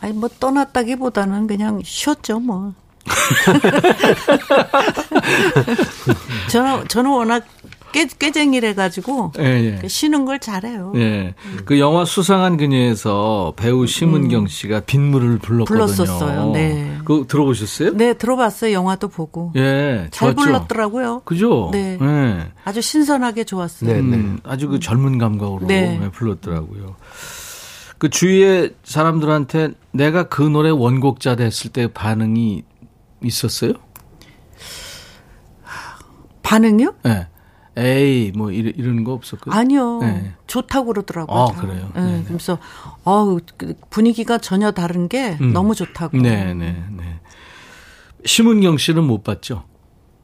아니 뭐 떠났다기보다는 그냥 쉬었죠 뭐. 저는 저는 워낙 깨, 깨쟁이래 가지고 예, 예. 쉬는 걸 잘해요. 예. 그 영화 수상한 그녀에서 배우 심은경 씨가 빗물을 불렀거든요. 불렀었어요. 네. 그거 들어보셨어요? 네 들어봤어요 영화도 보고 예. 잘 좋았죠? 불렀더라고요. 그죠? 네. 예. 아주 신선하게 좋았어요. 네. 음, 아주 그 젊은 감각으로 네. 예, 불렀더라고요. 그 주위에 사람들한테 내가 그 노래 원곡자 됐을 때 반응이 있었어요? 반응요? 예. 에이, 뭐, 이런, 이런 거 없었거든요. 아니요. 네. 좋다고 그러더라고요. 아, 다. 그래요? 네, 네네. 그래서 어우 그 분위기가 전혀 다른 게 음. 너무 좋다고. 네, 네, 네. 심은경 씨는 못 봤죠?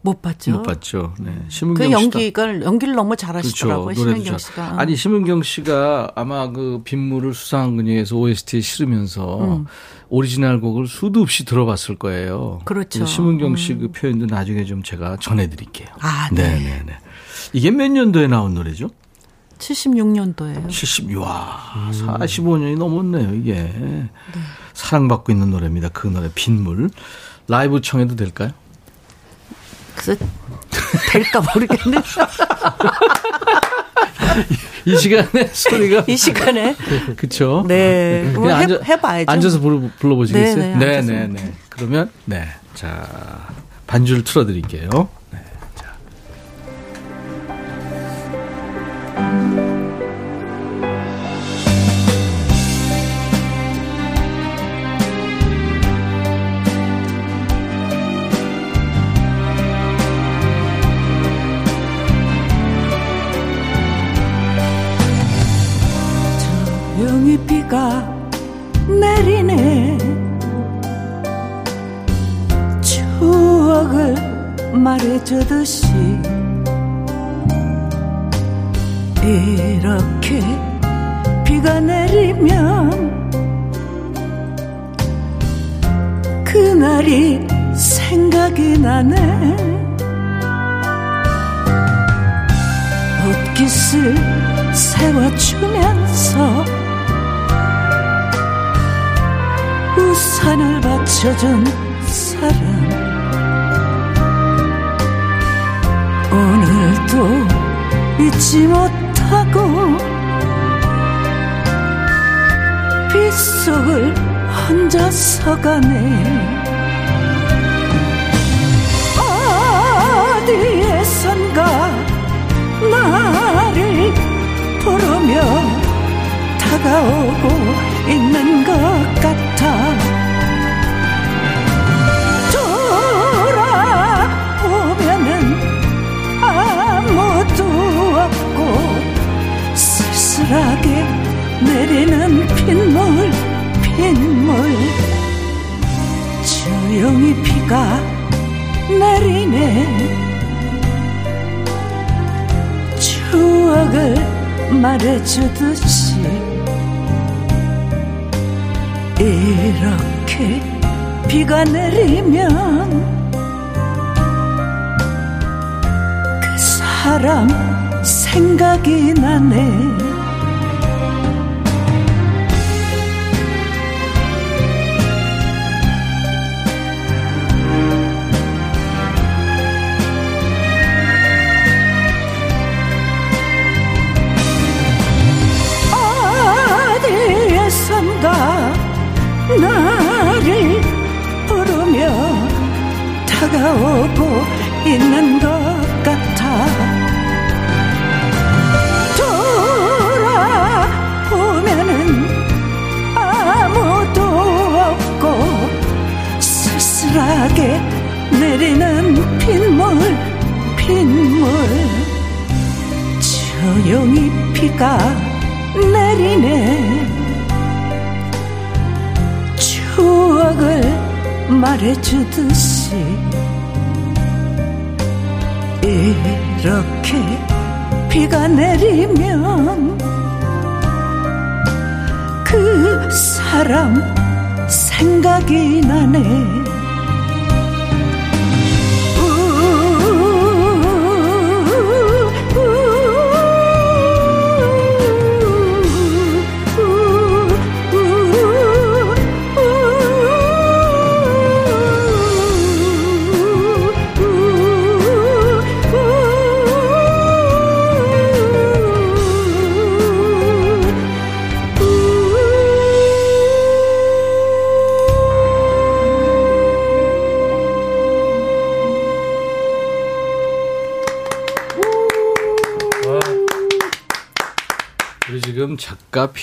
못 봤죠. 못 봤죠. 네. 심은경 그 연기가 연기를 너무 잘하시더라고요. 그렇죠. 심은경 잘- 씨가. 아니 심은경 씨가 아마 그 빗물을 수상한 그녀에서 OST에 실으면서 오리지널 곡을 수도 없이 들어봤을 거예요. 음. 그렇죠. 심은경 씨그 표현도 나중에 좀 제가 전해드릴게요. 아, 네. 네, 네. 이게 몇 년도에 나온 노래죠? 76년도예요. 70, 와, 음. 45년이 넘었네요, 이게. 사랑받고 있는 노래입니다. 그 노래, 빗물. 라이브 청해도 될까요? 그래서 될까 모르겠네. 이 시간에 소리가. 이 시간에 그쵸? 네. 그럼 그냥 해, 앉아- 해봐야죠. 앉아서 불러, 불러보시겠어요? 네, 네, 네, 앉아서. 네, 네. 그러면, 네. 자, 반주를 틀어드릴게요.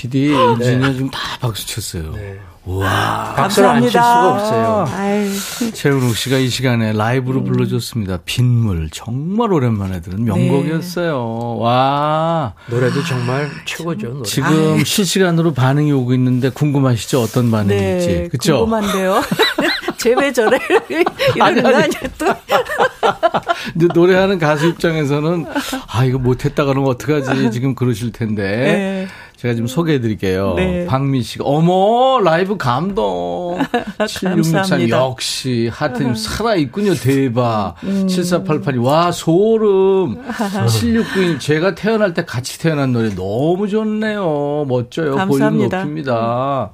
PD, 인지니어 지금 다 박수 쳤어요. 와. 박수를 안칠 수가 없어요. 아유, 최은욱 씨가 이 시간에 라이브로 불러줬습니다. 빗물. 정말 오랜만에 들은 명곡이었어요. 와. 노래도 정말 최고죠. 노래. 지금 실시간으로 반응이 오고 있는데 궁금하시죠? 어떤 반응일지. 네, 그쵸? 궁금한데요. 쟤왜 저래? 이러는 거 아니, 아니. 아니야 또? 근데 노래하는 가수 입장에서는 아 이거 못했다 그러면 어떡하지 지금 그러실 텐데 네. 제가 좀 소개해 드릴게요. 네. 박민 씨가 어머 라이브 감동. 7663 감사합니다. 역시 하트님 살아 있군요. 대박. 음. 7488이 와 소름. 7691 제가 태어날 때 같이 태어난 노래 너무 좋네요. 멋져요. 볼륨 감사합니다. 높입니다.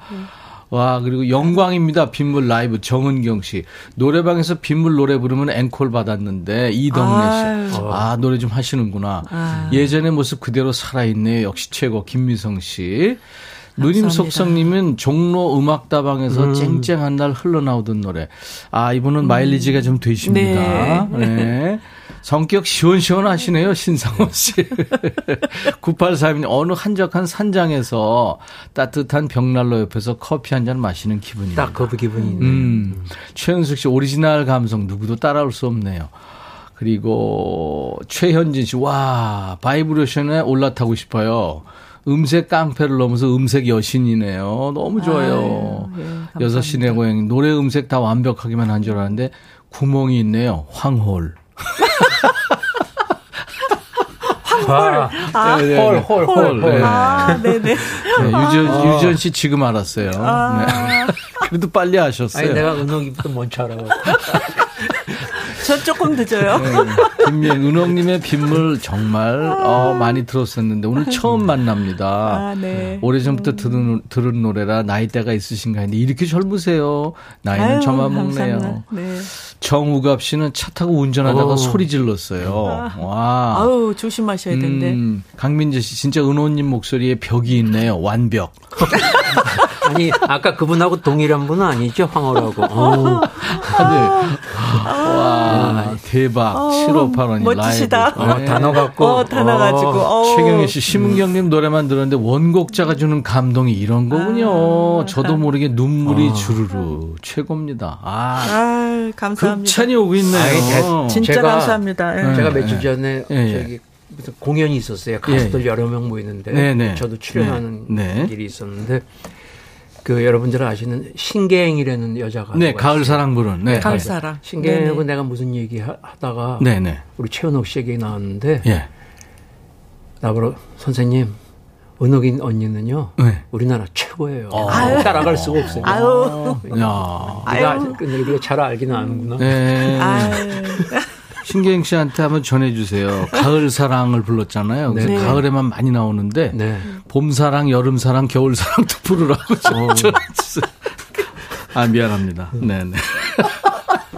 와, 그리고 영광입니다. 빗물 라이브 정은경 씨. 노래방에서 빗물 노래 부르면 앵콜 받았는데 이덕래 씨. 아유. 아, 노래 좀 하시는구나. 예전의 모습 그대로 살아있네요. 역시 최고. 김미성 씨. 누님. 속성님은 종로 음악다방에서 쨍쨍한 날 흘러나오던 노래. 아, 이분은 마일리지가 좀 되십니다. 네. 성격 시원시원하시네요, 신상호 씨. 9842님, 어느 한적한 산장에서 따뜻한 벽난로 옆에서 커피 한 잔 마시는 기분입니다. 딱 그 기분이 있네. 음, 최은숙 씨 오리지널 감성 누구도 따라올 수 없네요. 그리고 최현진 씨, 와, 바이브레이션에 올라타고 싶어요. 음색 깡패를 넘어서 음색 여신이네요. 너무 좋아요. 아유, 예. 여섯 시내 고양이 노래 음색 다 완벽하기만 한 줄 알았는데 구멍이 있네요. 황홀. 아, 네, 네, 홀, 네. 홀, 홀, 홀. 네. 아, 네네. 네, 유지연, 유지연 씨 지금 알았어요. 아. 네. 그래도 빨리 아셨어요. 아니 내가 은옥이부터 먼저 알아. 저 조금 늦어요. 네. 김명, 은옥님의 빗물 정말 어, 많이 들었었는데 오늘 처음 만납니다. 아, 네. 오래전부터 들은, 들은 노래라 나이대가 있으신가 했는데 이렇게 젊으세요. 나이는 아유, 저만 먹네요. 네. 정우갑 씨는 차 타고 운전하다가 어. 소리 질렀어요. 와. 아우, 조심하셔야 되는데. 음, 강민재 씨 진짜 은호님 목소리에 벽이 있네요. 완벽. 아니 아까 그분하고 동일한 분은 아니죠 아, 네. 와, 대박. 7585님. 멋지시다. 라이브. 어, 네. 단어 갖고. 어, 달아 가지고. 어. 최경희 씨, 심은경님 노래만 들었는데 원곡자가 주는 감동이 이런 거군요. 저도 모르게 눈물이 주르르. 최고입니다. 아, 아, 감사합니다. 극찬이 오고 있네요. 아이, 대- 진짜 제가- 감사합니다. 예. 제가 네. 며칠 전에 예, 예. 저기 무슨 공연이 있었어요. 가수들 여러 명 모이는데 네, 네. 저도 출연하는 네, 네. 일이 있었는데 그 여러분들 아시는 신계행이라는 여자가 네, 가을. 사랑 부른. 네. 가을 사랑. 신계행하고 네네. 내가 무슨 얘기 하- 하다가 네, 네. 우리 최은옥 씨 얘기 나왔는데 예. 나보러 선생님 은옥인 언니는요. 네. 우리나라 최고예요. 아유. 따라갈 수가 없어요. 아유. 야. 우리가, 근데 우리가 잘 알기는 아는구나. 네. 신경 씨한테 한번 전해주세요. 가을 사랑을 불렀잖아요. 그래서 네. 가을에만 많이 나오는데 네. 봄 사랑, 여름 사랑, 겨울 사랑도 부르라고 좀 전해주세요. 아 미안합니다. 네네.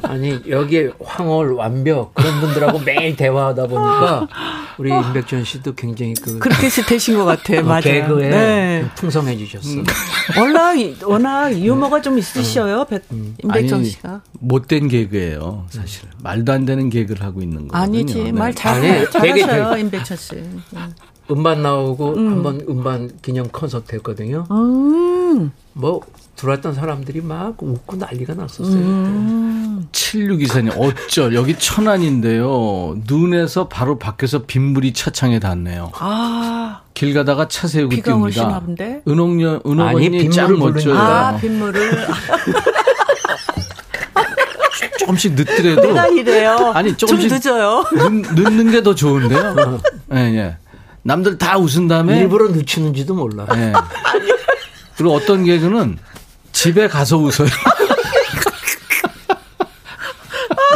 아니 여기에 황홀 완벽 그런 분들하고 매일 대화하다 보니까 우리 임백천 씨도 굉장히 그 그렇게 되신 것 같아요. 어, 맞아요. 개그에 네. 풍성해지셨어. 음. 워낙, 워낙 유머가 좀 있으셔요. 백, 임백정 아니, 씨가. 못된 개그예요, 사실. 말도 안 되는 개그를 하고 있는 거거든요. 아니지. 네. 말 잘, 되게 잘하셔요. 임백천 씨. 음반 나오고 한번 음반 기념 콘서트 했거든요. 음. 뭐 들어왔던 사람들이 막 웃고 난리가 났었어요. 음. 7624님, 어쩔. 여기 천안인데요. 눈에서 바로 밖에서 빗물이 차창에 닿네요. 아, 길 가다가 차 세우고 비가? 은옥년, 아니, 은옥언니 빗물을 짱. 멋져요. 아, 빗물을. 조금씩 늦더라도. 이래요. 아니, 좀 조금씩 늦어요. 늦, 늦는 게 더 좋은데요. 예, 예. 남들 다 웃은 다음에. 일부러 늦추는지도 몰라. 예. 그리고 어떤 개그는 집에 가서 웃어요.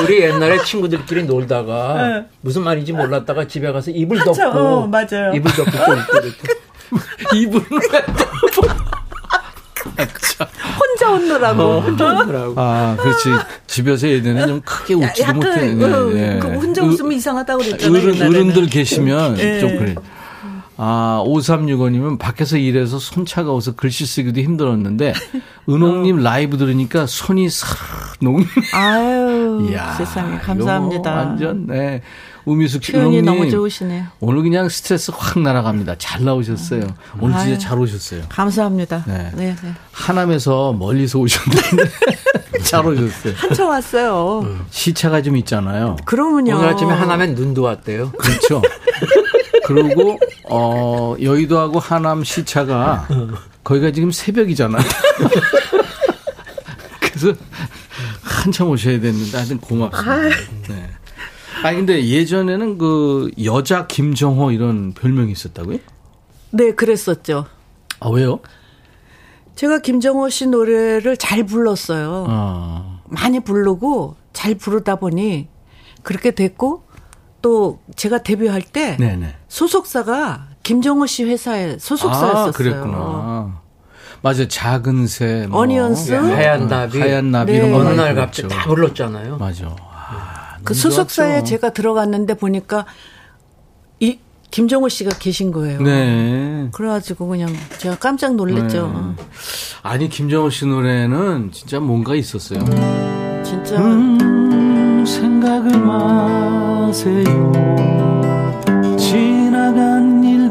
우리 옛날에 친구들끼리 놀다가 무슨 말인지 몰랐다가 집에 가서 이불 덮고 네. 어, 맞아요. 이불 덮고 또. 이분을 혼자 웃느라고. 어, 혼자 웃더라고. 아, 그렇지. 집에서 예전에 좀 크게 웃지도 약간, 못해. 어, 예. 그 혼자 으- 웃으면 이상하다고 그랬잖아요. 어른. 어른들 계시면 예. 좀 그래. 아, 5365님은 밖에서 일해서 손 차가워서 글씨 쓰기도 힘들었는데, 은옥님 라이브 들으니까 손이 싹 녹네. 아유, 이야, 세상에. 감사합니다. 뭐 완전, 네. 우미숙 씨, 표현이 은옥님. 너무 좋으시네요. 오늘 그냥 스트레스 확 날아갑니다. 잘 나오셨어요. 오늘 진짜 아유. 잘 오셨어요. 감사합니다. 네. 네. 네. 하남에서 멀리서 오셨는데, 잘 오셨어요. 한참 왔어요. 시차가 좀 있잖아요. 그러면요. 오늘 아침에 하나면 눈도 왔대요. 그렇죠. 그리고 어 여의도하고 하남 시차가 거기가 지금 새벽이잖아요. 그래서 한참 오셔야 됐는데 하여튼 고맙습니다. 네. 아니 근데 예전에는 그 여자 김정호 이런 별명이 있었다고요? 네, 그랬었죠. 아 왜요? 제가 김정호 씨 노래를 잘 불렀어요. 아 많이 부르고 잘 부르다 보니 그렇게 됐고 또 제가 데뷔할 때 네네. 소속사가 김정호 씨 회사에 소속사였었어요. 아 그랬구나. 맞아요. 작은 새, 뭐, 어니언스? 예, 하얀 나비. 하얀 나비 네. 이런 거 어느 날. 갑자기 다 불렀잖아요. 맞아. 아, 그 소속사에 좋았죠. 제가 들어갔는데 보니까 이 김정호 씨가 계신 거예요. 네. 그래가지고 그냥 제가 깜짝 놀랐죠. 아니 김정호 씨 노래는 진짜 뭔가 있었어요. 진짜 음, 생각을 마세요.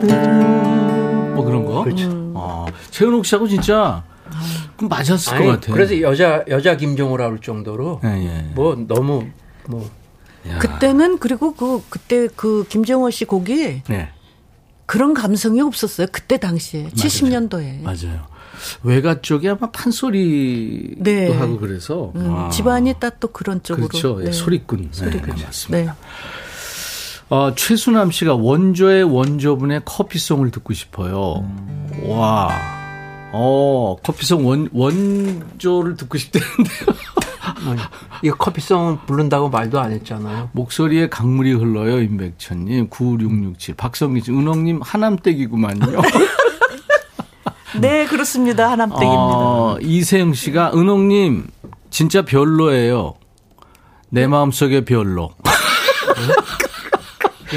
일들 뭐 그런 거. 그렇죠. 어, 최은옥 씨하고 진짜 그럼 맞았을 아니, 것 같아요. 그래서 여자 여자 김종호라 할 정도로 예, 예. 뭐 너무 뭐 야, 그때는 그리고 그 그때 그 김정호 씨 곡이 네, 그런 감성이 없었어요. 그때 당시에 70년도에. 맞아요. 외가 쪽에 아마 판소리도 네. 하고 그래서 음, 아, 집안이 딱 또 그런 쪽으로. 그렇죠. 예, 네. 소리꾼. 소리꾼. 네, 맞습니다. 네. 어, 최수남 씨가 원조의 원조분의 커피송을 듣고 싶어요. 와. 어, 커피송 원, 원조를 듣고 싶다는데요. 아니, 이 커피송 부른다고 말도 안 했잖아요. 목소리에 강물이 흘러요, 임백천님. 9667. 박성기 씨, 은홍님, 하남댁이구만요. 네, 그렇습니다. 하남댁입니다. 어, 이세영 씨가, 은홍님, 진짜 별로예요. 내 마음속에 별로.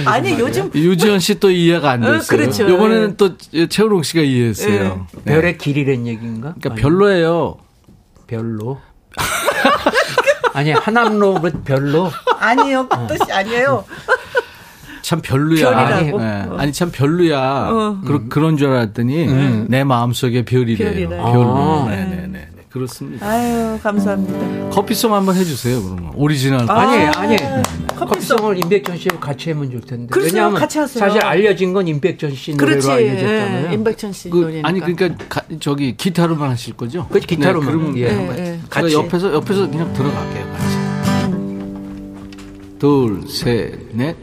아니, 요즘 유지현 씨 또 이해가 안 어, 됐어요. 그렇죠. 이번에는 또 최우롱 씨가 이해했어요. 네. 별의 길이란 얘기인가? 그러니까 아니, 별로예요. 별로. 아니 하남로 뭐 별로. 아니에요. 그 뜻이 아니에요. 참 별로야. 아니, 네. 아니, 참 별로야. 그런 줄 알았더니 내 마음속에 별이래요. 별이래. 별로. 아. 네네네. 그렇습니다. 아유, 감사합니다. 커피송 한번 해주세요. 그러면 오리지널. 아니 아, 아니 커피송을 임백천 씨랑 같이 하면 좋을 텐데. 그래서 왜냐하면 같이 하세요. 사실 알려진 건 임백천 씨 노래로 그렇지. 알려졌잖아요. 예, 임백천 씨 그, 노래니까. 아니 그러니까 가- 저기 기타로만 하실 거죠? 그렇지, 기타로만. 네, 그러면 예. 예, 예. 제가 같이. 옆에서 옆에서 그냥 들어갈게요. 같이. 둘, 셋, 넷.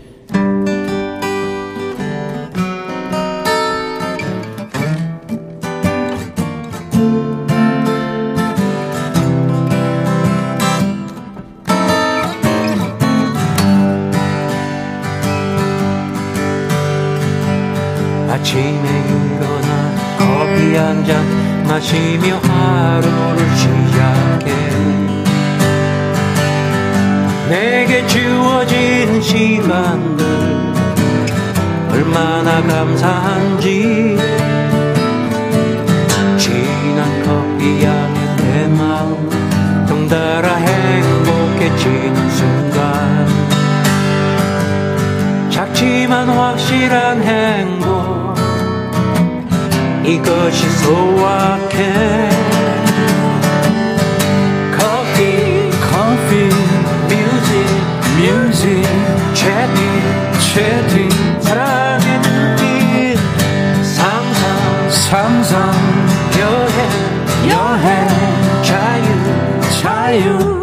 아침에 일어나 커피 한 잔 마시며 하루를 시작해. 내게 주어진 시간들 얼마나 감사한지. 진한 커피 향에 내 마음 덩달아 행복해지는 순간. 작지만 확실한 행복 이것이 소확해. 커피 커피 뮤직 뮤직. 채팅 채팅 사랑의 느낌 상상 상상 여행 여행. 자유 자유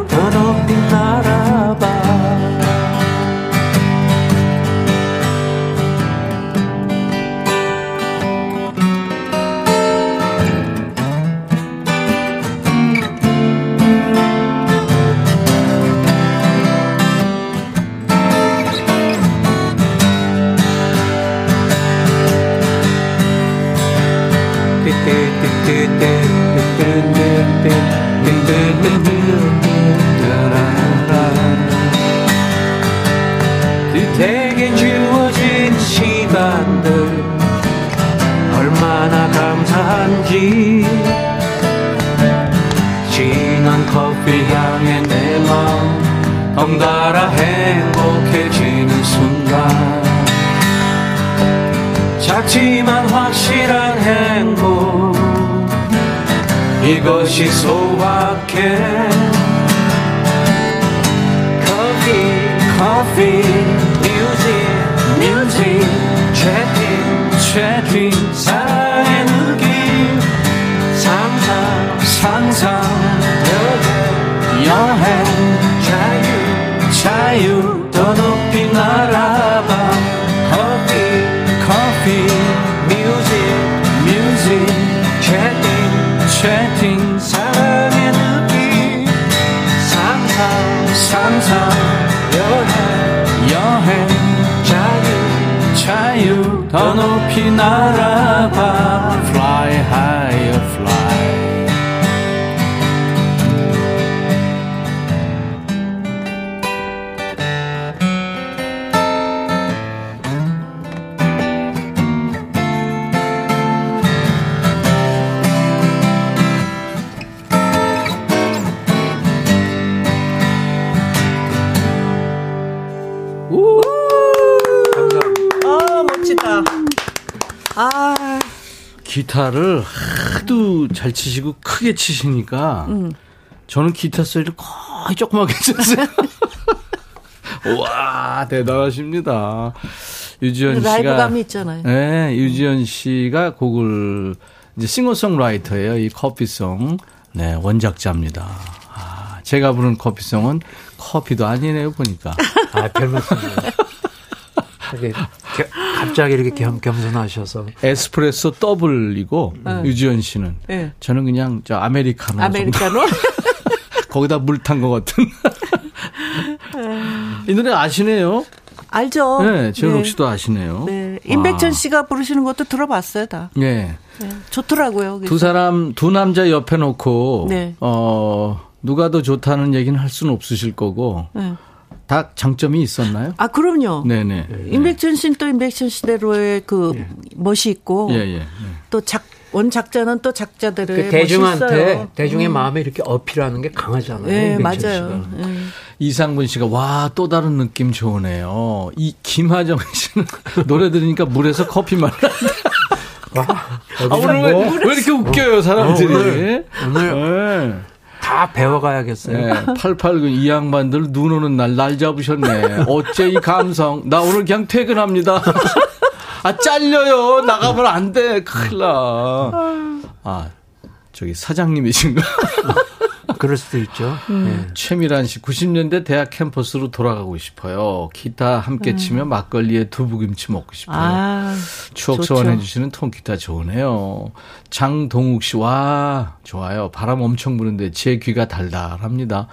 기타를 하도 잘 치시고 크게 치시니까 저는 기타 소리를 거의 조그맣게 쳤어요. 와 대단하십니다. 유지연 씨가 라이브감이 있잖아요. 네, 유지연 씨가 곡을 이제 싱어송라이터예요. 이 커피송 네 원작자입니다. 아, 제가 부른 커피송은 커피도 아니네요 보니까. 아, 별 말씀이에요. 갑자기 이렇게 겸, 겸손하셔서. 에스프레소 더블이고 유지연 씨는 네. 저는 그냥 저 아메리카노. 아메리카노? 거기다 물 탄 것 같은. 이 노래 아시네요? 알죠? 네, 재훈옥 네. 씨도 아시네요. 네. 임백천 씨가 부르시는 것도 들어봤어요, 다. 네. 네. 좋더라고요. 두 사람, 두 남자 옆에 놓고, 네. 어, 누가 더 좋다는 얘기는 할 수는 없으실 거고, 네. 다 장점이 있었나요? 아, 그럼요. 네네. 임백천 씨는 또 임백천 씨대로의 그 멋이 있고, 예, 예. 예. 또 작, 원작자는 또 작자들의 그 대중한테, 멋있어요. 대중의 마음에 이렇게 어필하는 게 강하잖아요. 네, 맞아요. 씨가. 예. 이상분 씨가, 와, 또 다른 느낌 좋으네요. 이 김하정 씨는 노래 들으니까 물에서 커피 말라. 아, 오늘 왜, 왜 이렇게 웃겨요, 사람들이? 어, 오늘- 오늘 네. 다 배워가야겠어요. 네, 889, 이 양반들 눈 오는 날 날 잡으셨네. 어째 이 감성. 나 오늘 그냥 퇴근합니다. 아, 잘려요. 나가면 안 돼. 큰일 나. 아, 저기 사장님이신가? 그럴 수도 있죠. 음. 네. 최미란 씨, 90년대 대학 캠퍼스로 돌아가고 싶어요. 기타 함께 치며 막걸리에 두부김치 먹고 싶어요. 음. 아, 추억 좋죠. 소환해 주시는 통기타 좋으네요. 장동욱 씨, 와, 좋아요. 바람 엄청 부는데 제 귀가 달달합니다.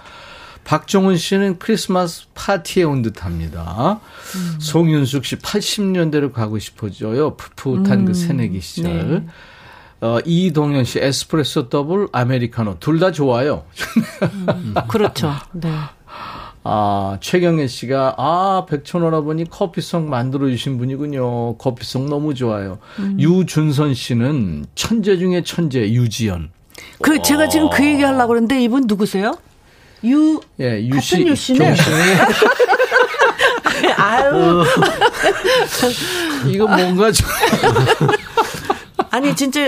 박정훈 씨는 크리스마스 파티에 온 듯 합니다. 음. 송윤숙 씨, 80년대로 가고 싶어져요. 풋풋한 그 새내기 시절. 네. 어, 이동현 씨, 에스프레소 더블 아메리카노. 둘 다 좋아요. 그렇죠. 네. 아, 최경애 씨가, 아, 백천 오라버니 커피송 만들어주신 분이군요. 커피송 너무 좋아요. 음. 유준선 씨는 천재 중에 천재, 유지연. 그 제가 지금 그 얘기 하려고 그러는데 이분 누구세요? 유 예, 같은 유씨. 유씨네. 종씨네. 아유. 이거 뭔가 좀. 아니 진짜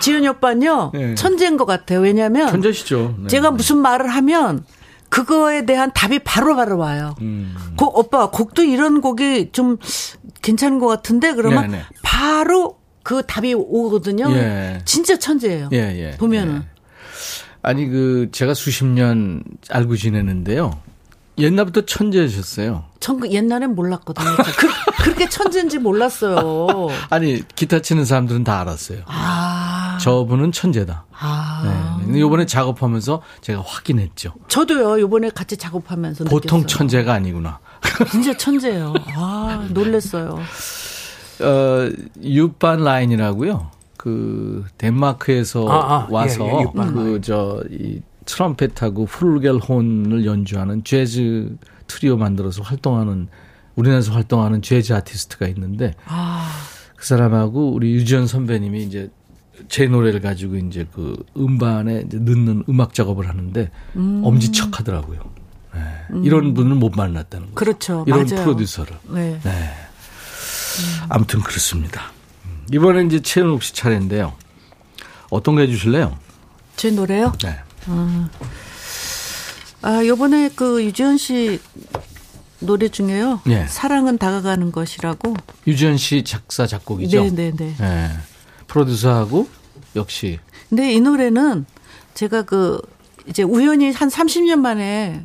지은이 오빠는요. 네. 천재인 것 같아요. 왜냐면 천재시죠. 네. 제가 무슨 말을 하면 그거에 대한 답이 바로바로 와요. 음. 곡 오빠 곡도 이런 곡이 좀 괜찮은 것 같은데 그러면 네네. 바로 그 답이 오거든요. 예. 진짜 천재예요. 예, 예. 보면은 예. 아니, 그, 제가 수십 년 알고 지내는데요. 옛날부터 천재셨어요. 전그 옛날엔 몰랐거든요. 그, 그렇게 천재인지 몰랐어요. 아니, 기타 치는 사람들은 다 알았어요. 아, 저분은 천재다. 아. 네. 이번에 작업하면서 제가 확인했죠. 저도요. 이번에 같이 작업하면서 보통 느꼈어요. 천재가 아니구나. 진짜 천재예요. 아, 놀랬어요. 어, 유반 라인이라고요. 그 덴마크에서 아, 아, 와서 예, 예, 유반 그저 이 트럼펫하고 플루겔혼을 연주하는 재즈 트리오 만들어서 활동하는 우리나라에서 활동하는 재즈 아티스트가 있는데 아, 그 사람하고 우리 유지연 선배님이 이제 제 노래를 가지고 이제 그 음반에 이제 넣는 음악 작업을 하는데 엄지척 하더라고요. 네. 이런 분을 못 만났다는 거죠. 그렇죠. 이런 맞아요. 프로듀서를. 네. 네. 아무튼 그렇습니다. 음, 이번엔 이제 최은옥 씨 차례인데요. 어떤 거 해주실래요? 제 노래요? 네. 아, 요번에 그 유지현 씨 노래 중에요. 예. 사랑은 다가가는 것이라고. 유지연 씨 작사 작곡이죠. 네, 네, 네. 네. 프로듀서하고 역시 근데 이 노래는 제가 그 이제 우연히 한 30년 만에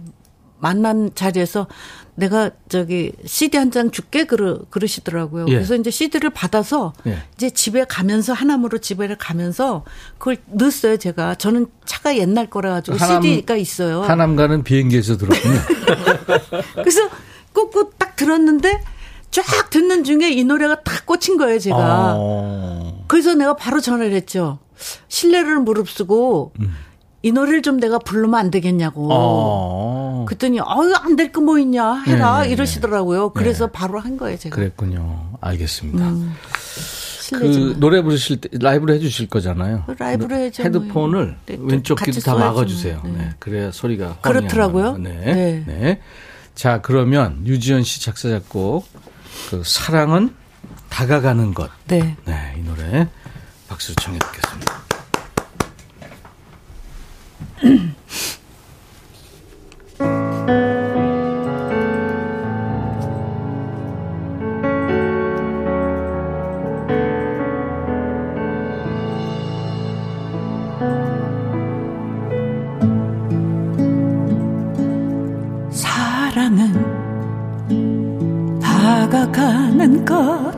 만난 자리에서 내가 저기 CD 한 장 줄게 그러 그러시더라고요. 예. 그래서 이제 CD를 받아서 예. 이제 집에 가면서 하남으로 집에 가면서 그걸 넣었어요. 제가 저는 차가 옛날 거라 가지고 하남- CD가 있어요. 하남 가는 비행기에서 들었군요. 그래서 꾹꾹 딱 들었는데 쫙 듣는 중에 이 노래가 딱 꽂힌 거예요. 제가. 어. 그래서 내가 바로 전화를 했죠. 신뢰를 무릅쓰고 이 노래를 좀 내가 부르면 안 되겠냐고. 어. 그랬더니 어유 안 될 거 뭐 있냐 해라 네, 네, 이러시더라고요. 그래서 네. 바로 한 거예요 제가. 그랬군요. 알겠습니다. 음, 그. 노래 부르실 때 라이브로 해주실 거잖아요. 라이브로 해야죠, 헤드폰을 뭐. 네, 왼쪽 귀도 다 막아주세요. 뭐. 네. 네. 그래야 소리가 그렇더라고요. 네. 네. 네. 자 그러면 유지연 씨 작사 작곡 그 사랑은 다가가는 것. 네. 네, 이 노래 박수로 청해 듣겠습니다. 것.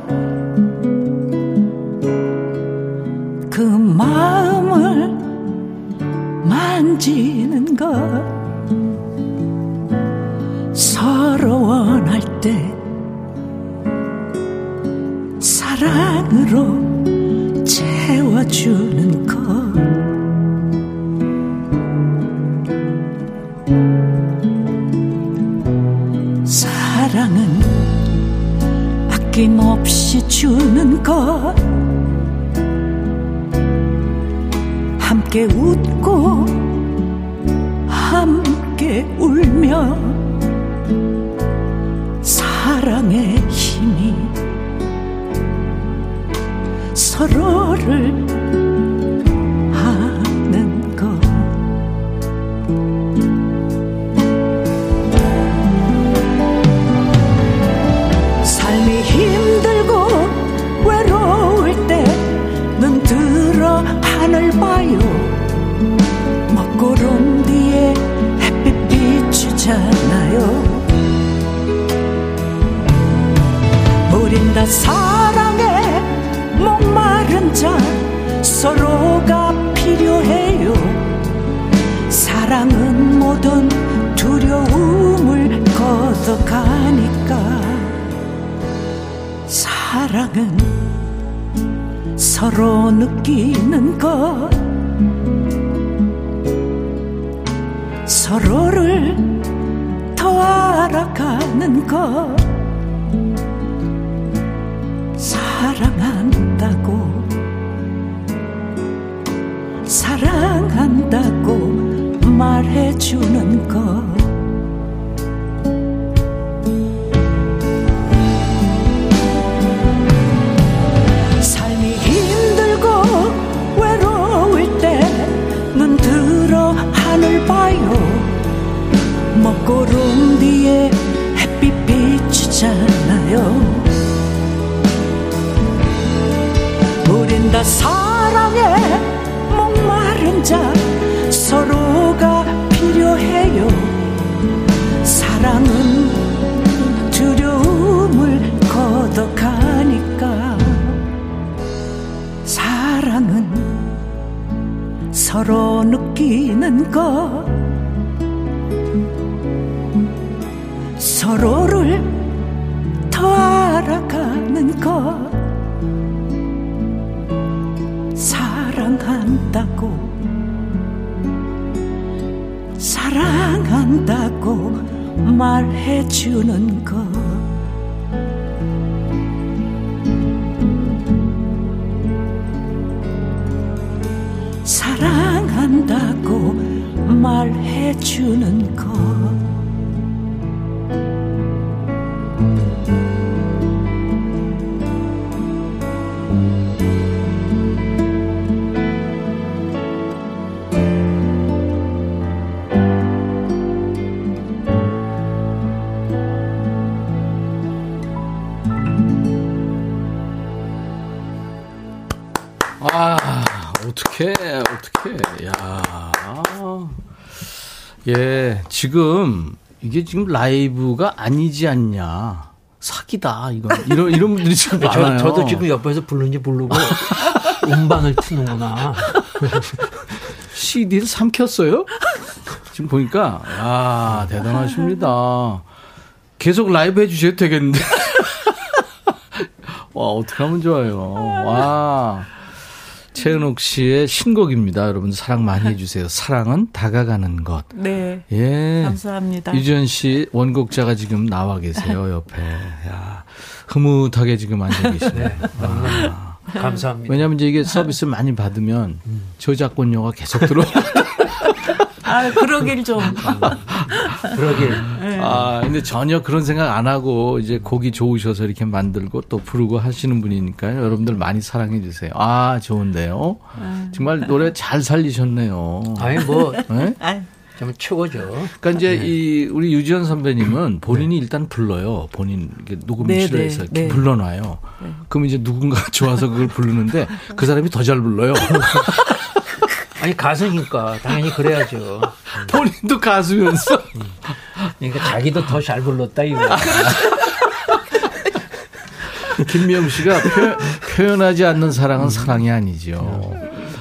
그 마음을 만지는 것. 서로 원할 때 사랑으로 채워주 아낌없이 주는 것. 함께 웃고 함께 울며 사랑의 힘이 서로를 사랑한다고 말해주는 것. 사랑한다고 말해주는 것 어떡해. 야 예, 지금, 이게 지금 라이브가 아니지 않냐. 사기다, 이거. 이런, 이런 분들이 지금 많아요. 저, 도 지금 옆에서 부르는지 모르고 음반을 트는구나. CD를 삼켰어요? 지금 보니까, 야 대단하십니다. 계속 라이브 해주셔도 되겠는데. 와, 어떻게 하면 좋아요. 와. 최은옥 씨의 신곡입니다. 여러분 사랑 많이 해주세요. 사랑은 다가가는 것. 네. 예. 감사합니다. 유지연 씨 원곡자가 지금 나와 계세요 옆에. 야 흐뭇하게 지금 앉아 계시네. 아. 감사합니다. 왜냐하면 이제 이게 서비스 많이 받으면 저작권료가 계속 들어. 아, 그러길 좀. 그러길. 아, 근데 전혀 그런 생각 안 하고 이제 곡이 좋으셔서 이렇게 만들고 또 부르고 하시는 분이니까요. 여러분들 많이 사랑해 주세요. 아, 좋은데요. 정말 노래 잘 살리셨네요. 아니 뭐 네? 아, 좀 최고죠. 그러니까 이제 이 우리 유지연 선배님은 본인이 일단 불러요. 본인 이렇게 녹음실에서 네, 네, 이렇게 네. 불러놔요. 그럼 이제 누군가 좋아서 그걸 부르는데 그 사람이 더 잘 불러요. 아니 가수니까 당연히 그래야죠. 본인도 가수면서. 그러니까 자기도 더 잘 불렀다 이거. 김미영 씨가 표, 현하지 않는 사랑은 사랑이 아니죠.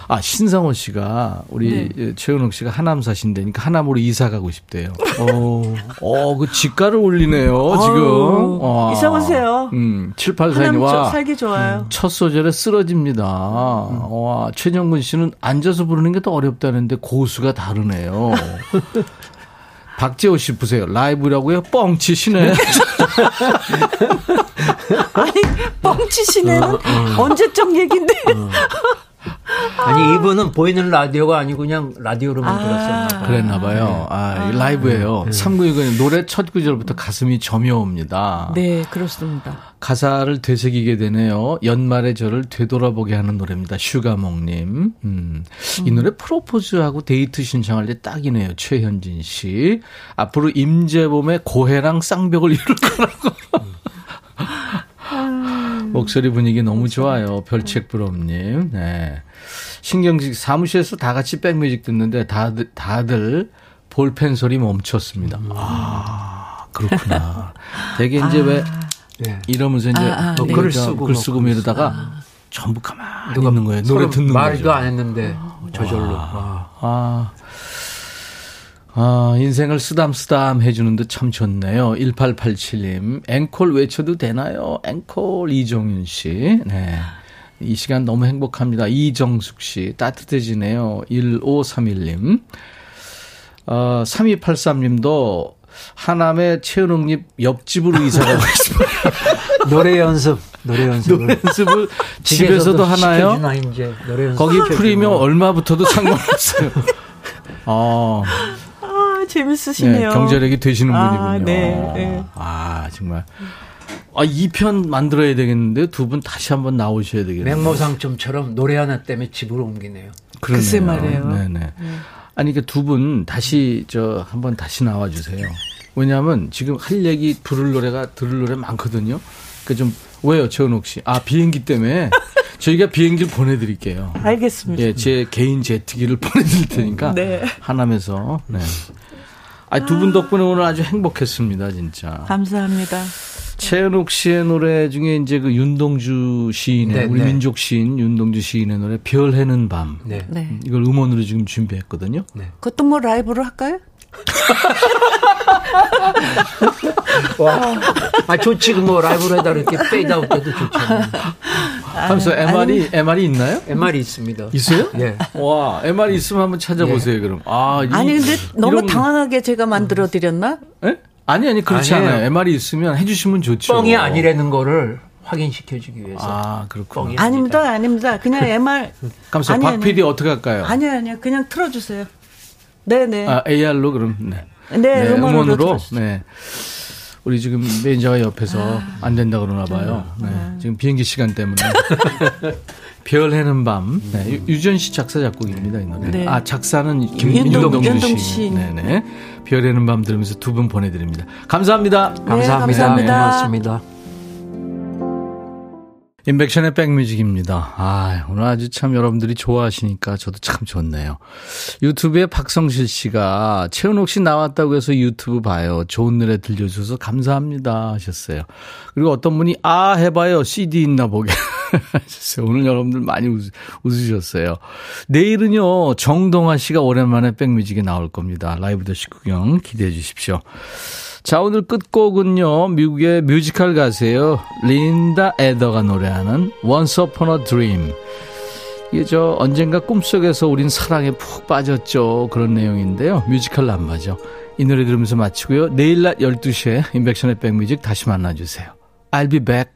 아, 신성호 씨가 우리 최은옥 씨가 하남 사신다니까 하남으로 이사 가고 싶대요. 어, 어, 그 집가를 올리네요, 지금. 와. 이사 오세요. 음, 하남 784님, 저- 와. 살기 좋아요. 첫 소절에 쓰러집니다. 와, 최정근 씨는 앉아서 부르는 게 더 어렵다는데 고수가 다르네요. 박재호 씨 보세요. 라이브라고요? 뻥치시네. 아니, 뻥치시네는 언제적 얘긴데. 아니 이분은 보이는 라디오가 아니고 그냥 라디오로만 아. 들었었나 봐. 그랬나 봐요. 아, 이 라이브예요. 3929님 노래 첫 구절부터 가슴이 저며옵니다. 네, 그렇습니다. 가사를 되새기게 되네요. 연말에 저를 되돌아보게 하는 노래입니다. 슈가몽님. 음. 이 노래 프로포즈하고 데이트 신청할 때 딱이네요. 최현진 씨. 앞으로 임재범의 고해랑 쌍벽을 이룰 거라고. 목소리 분위기 너무 좋아요. 별책부럽님. 네. 신경식 사무실에서 다 같이 백뮤직 듣는데 다들, 다들 볼펜 소리 멈췄습니다. 아, 그렇구나. 되게 이제 왜 네. 이러면서 이제 아, 아, 뭐 네. 글글 쓰고 쓰고 글뭐 쓰고 글 이러다가 전부 가만히 누가 있는 거예요. 노래 듣는 말도 거죠. 안 했는데 저절로. 와. 아. 아, 인생을 쓰담쓰담 해주는데 참 좋네요. 1887님. 앵콜 외쳐도 되나요? 앵콜 이종윤 씨. 네. 이 시간 너무 행복합니다. 이정숙 씨. 따뜻해지네요. 1531님. 어, 3283님도 하남의 최은옥님 옆집으로 이사 가고 있습니다. 노래 연습, 노래 연습. 노래 연습을 집에서도 하나요? 시켜주나, 거기. 프리미엄 얼마부터도 상관없어요. 어, 아, 재밌으시네요. 네, 경제력이 되시는 아, 분이군요. 네, 네. 아, 정말. 아, 2편 만들어야 되겠는데 두 분 다시 한번 나오셔야 되겠네요. 맹모상점처럼 노래 하나 때문에 집으로 옮기네요. 그러네요. 글쎄 말이에요. 네네. 아니, 그두분 다시 저 한번 다시 나와 주세요. 왜냐하면 지금 할 얘기 부를 노래가 들을 노래 많거든요. 그좀 왜요, 최은옥 씨? 아 비행기 때문에 저희가 비행기를 보내드릴게요. 알겠습니다. 예, 제 개인 제트기를 보내드릴 테니까 네. 하남에서. 네. 아, 두 분 덕분에 오늘 아주 행복했습니다, 진짜. 감사합니다. 최은옥 씨의 노래 중에 이제 그 윤동주 시인의 네, 우리 네. 민족 시인 윤동주 시인의 노래 별 해는 밤. 네. 네. 이걸 음원으로 지금 준비했거든요. 그것도 뭐 라이브로 할까요? 아, 좋지. 뭐 라이브로 하다 이렇게 페이드아웃 해도 좋잖아요. 하면서 MR이 MR이 있나요? MR이 있습니다. 있어요? 예. 와, MR이 있으면 한번 찾아보세요, 그럼. 아, 이- 아니 근데 너무 이런- 당황하게 제가 만들어 드렸나? 예? 아니 아니 그렇지 아니에요. 않아요. MR이 있으면 해주시면 좋죠. 뻥이 아니라는 거를 확인시켜주기 위해서. 아, 그렇군요. 뻥이 아닙니다, 아닙니다. 그냥 MR. 감사. 아니, 박. PD 어떻게 할까요? 아니요, 아니요. 그냥 틀어주세요. 네네. 아, AR로 그럼 네. 네, 음원으로 틀어주세요. 네. 우리 지금 매니저가 옆에서 안 된다 그러나 봐요. 네. 지금 비행기 시간 때문에. 별 헤는 밤. 네. 유- 유지연 씨 작사 작곡입니다, 이 노래. 네. 아, 작사는 윤동- 김윤동 윤동 씨. 씨. 네, 네. 별 헤는 밤 들으면서 두 분 보내 드립니다. 감사합니다. 감사합니다. 감사합니다. 고맙습니다. 임백천의 백뮤직입니다. 아, 오늘 아주 참 여러분들이 좋아하시니까 저도 참 좋네요. 유튜브에 박성실 씨가 최은옥 씨 나왔다고 해서 유튜브 봐요. 좋은 노래 들려주셔서 감사합니다 하셨어요. 그리고 어떤 분이 아 해봐요. CD 있나 보게 하셨어요. 오늘 여러분들 많이 웃, 웃으셨어요. 내일은요 정동아 씨가 오랜만에 백뮤직에 나올 겁니다. 라이브 더시 구경 기대해 주십시오. 자, 오늘 끝곡은요, 미국의 뮤지컬 가수예요. 린다 에더가 노래하는 Once Upon a Dream. 이게 저 언젠가 꿈속에서 우린 사랑에 푹 빠졌죠. 그런 내용인데요. 뮤지컬 남바죠. 이 노래 들으면서 마치고요. 내일 낮 12시에 인백션의 백뮤직 다시 만나주세요. I'll be back.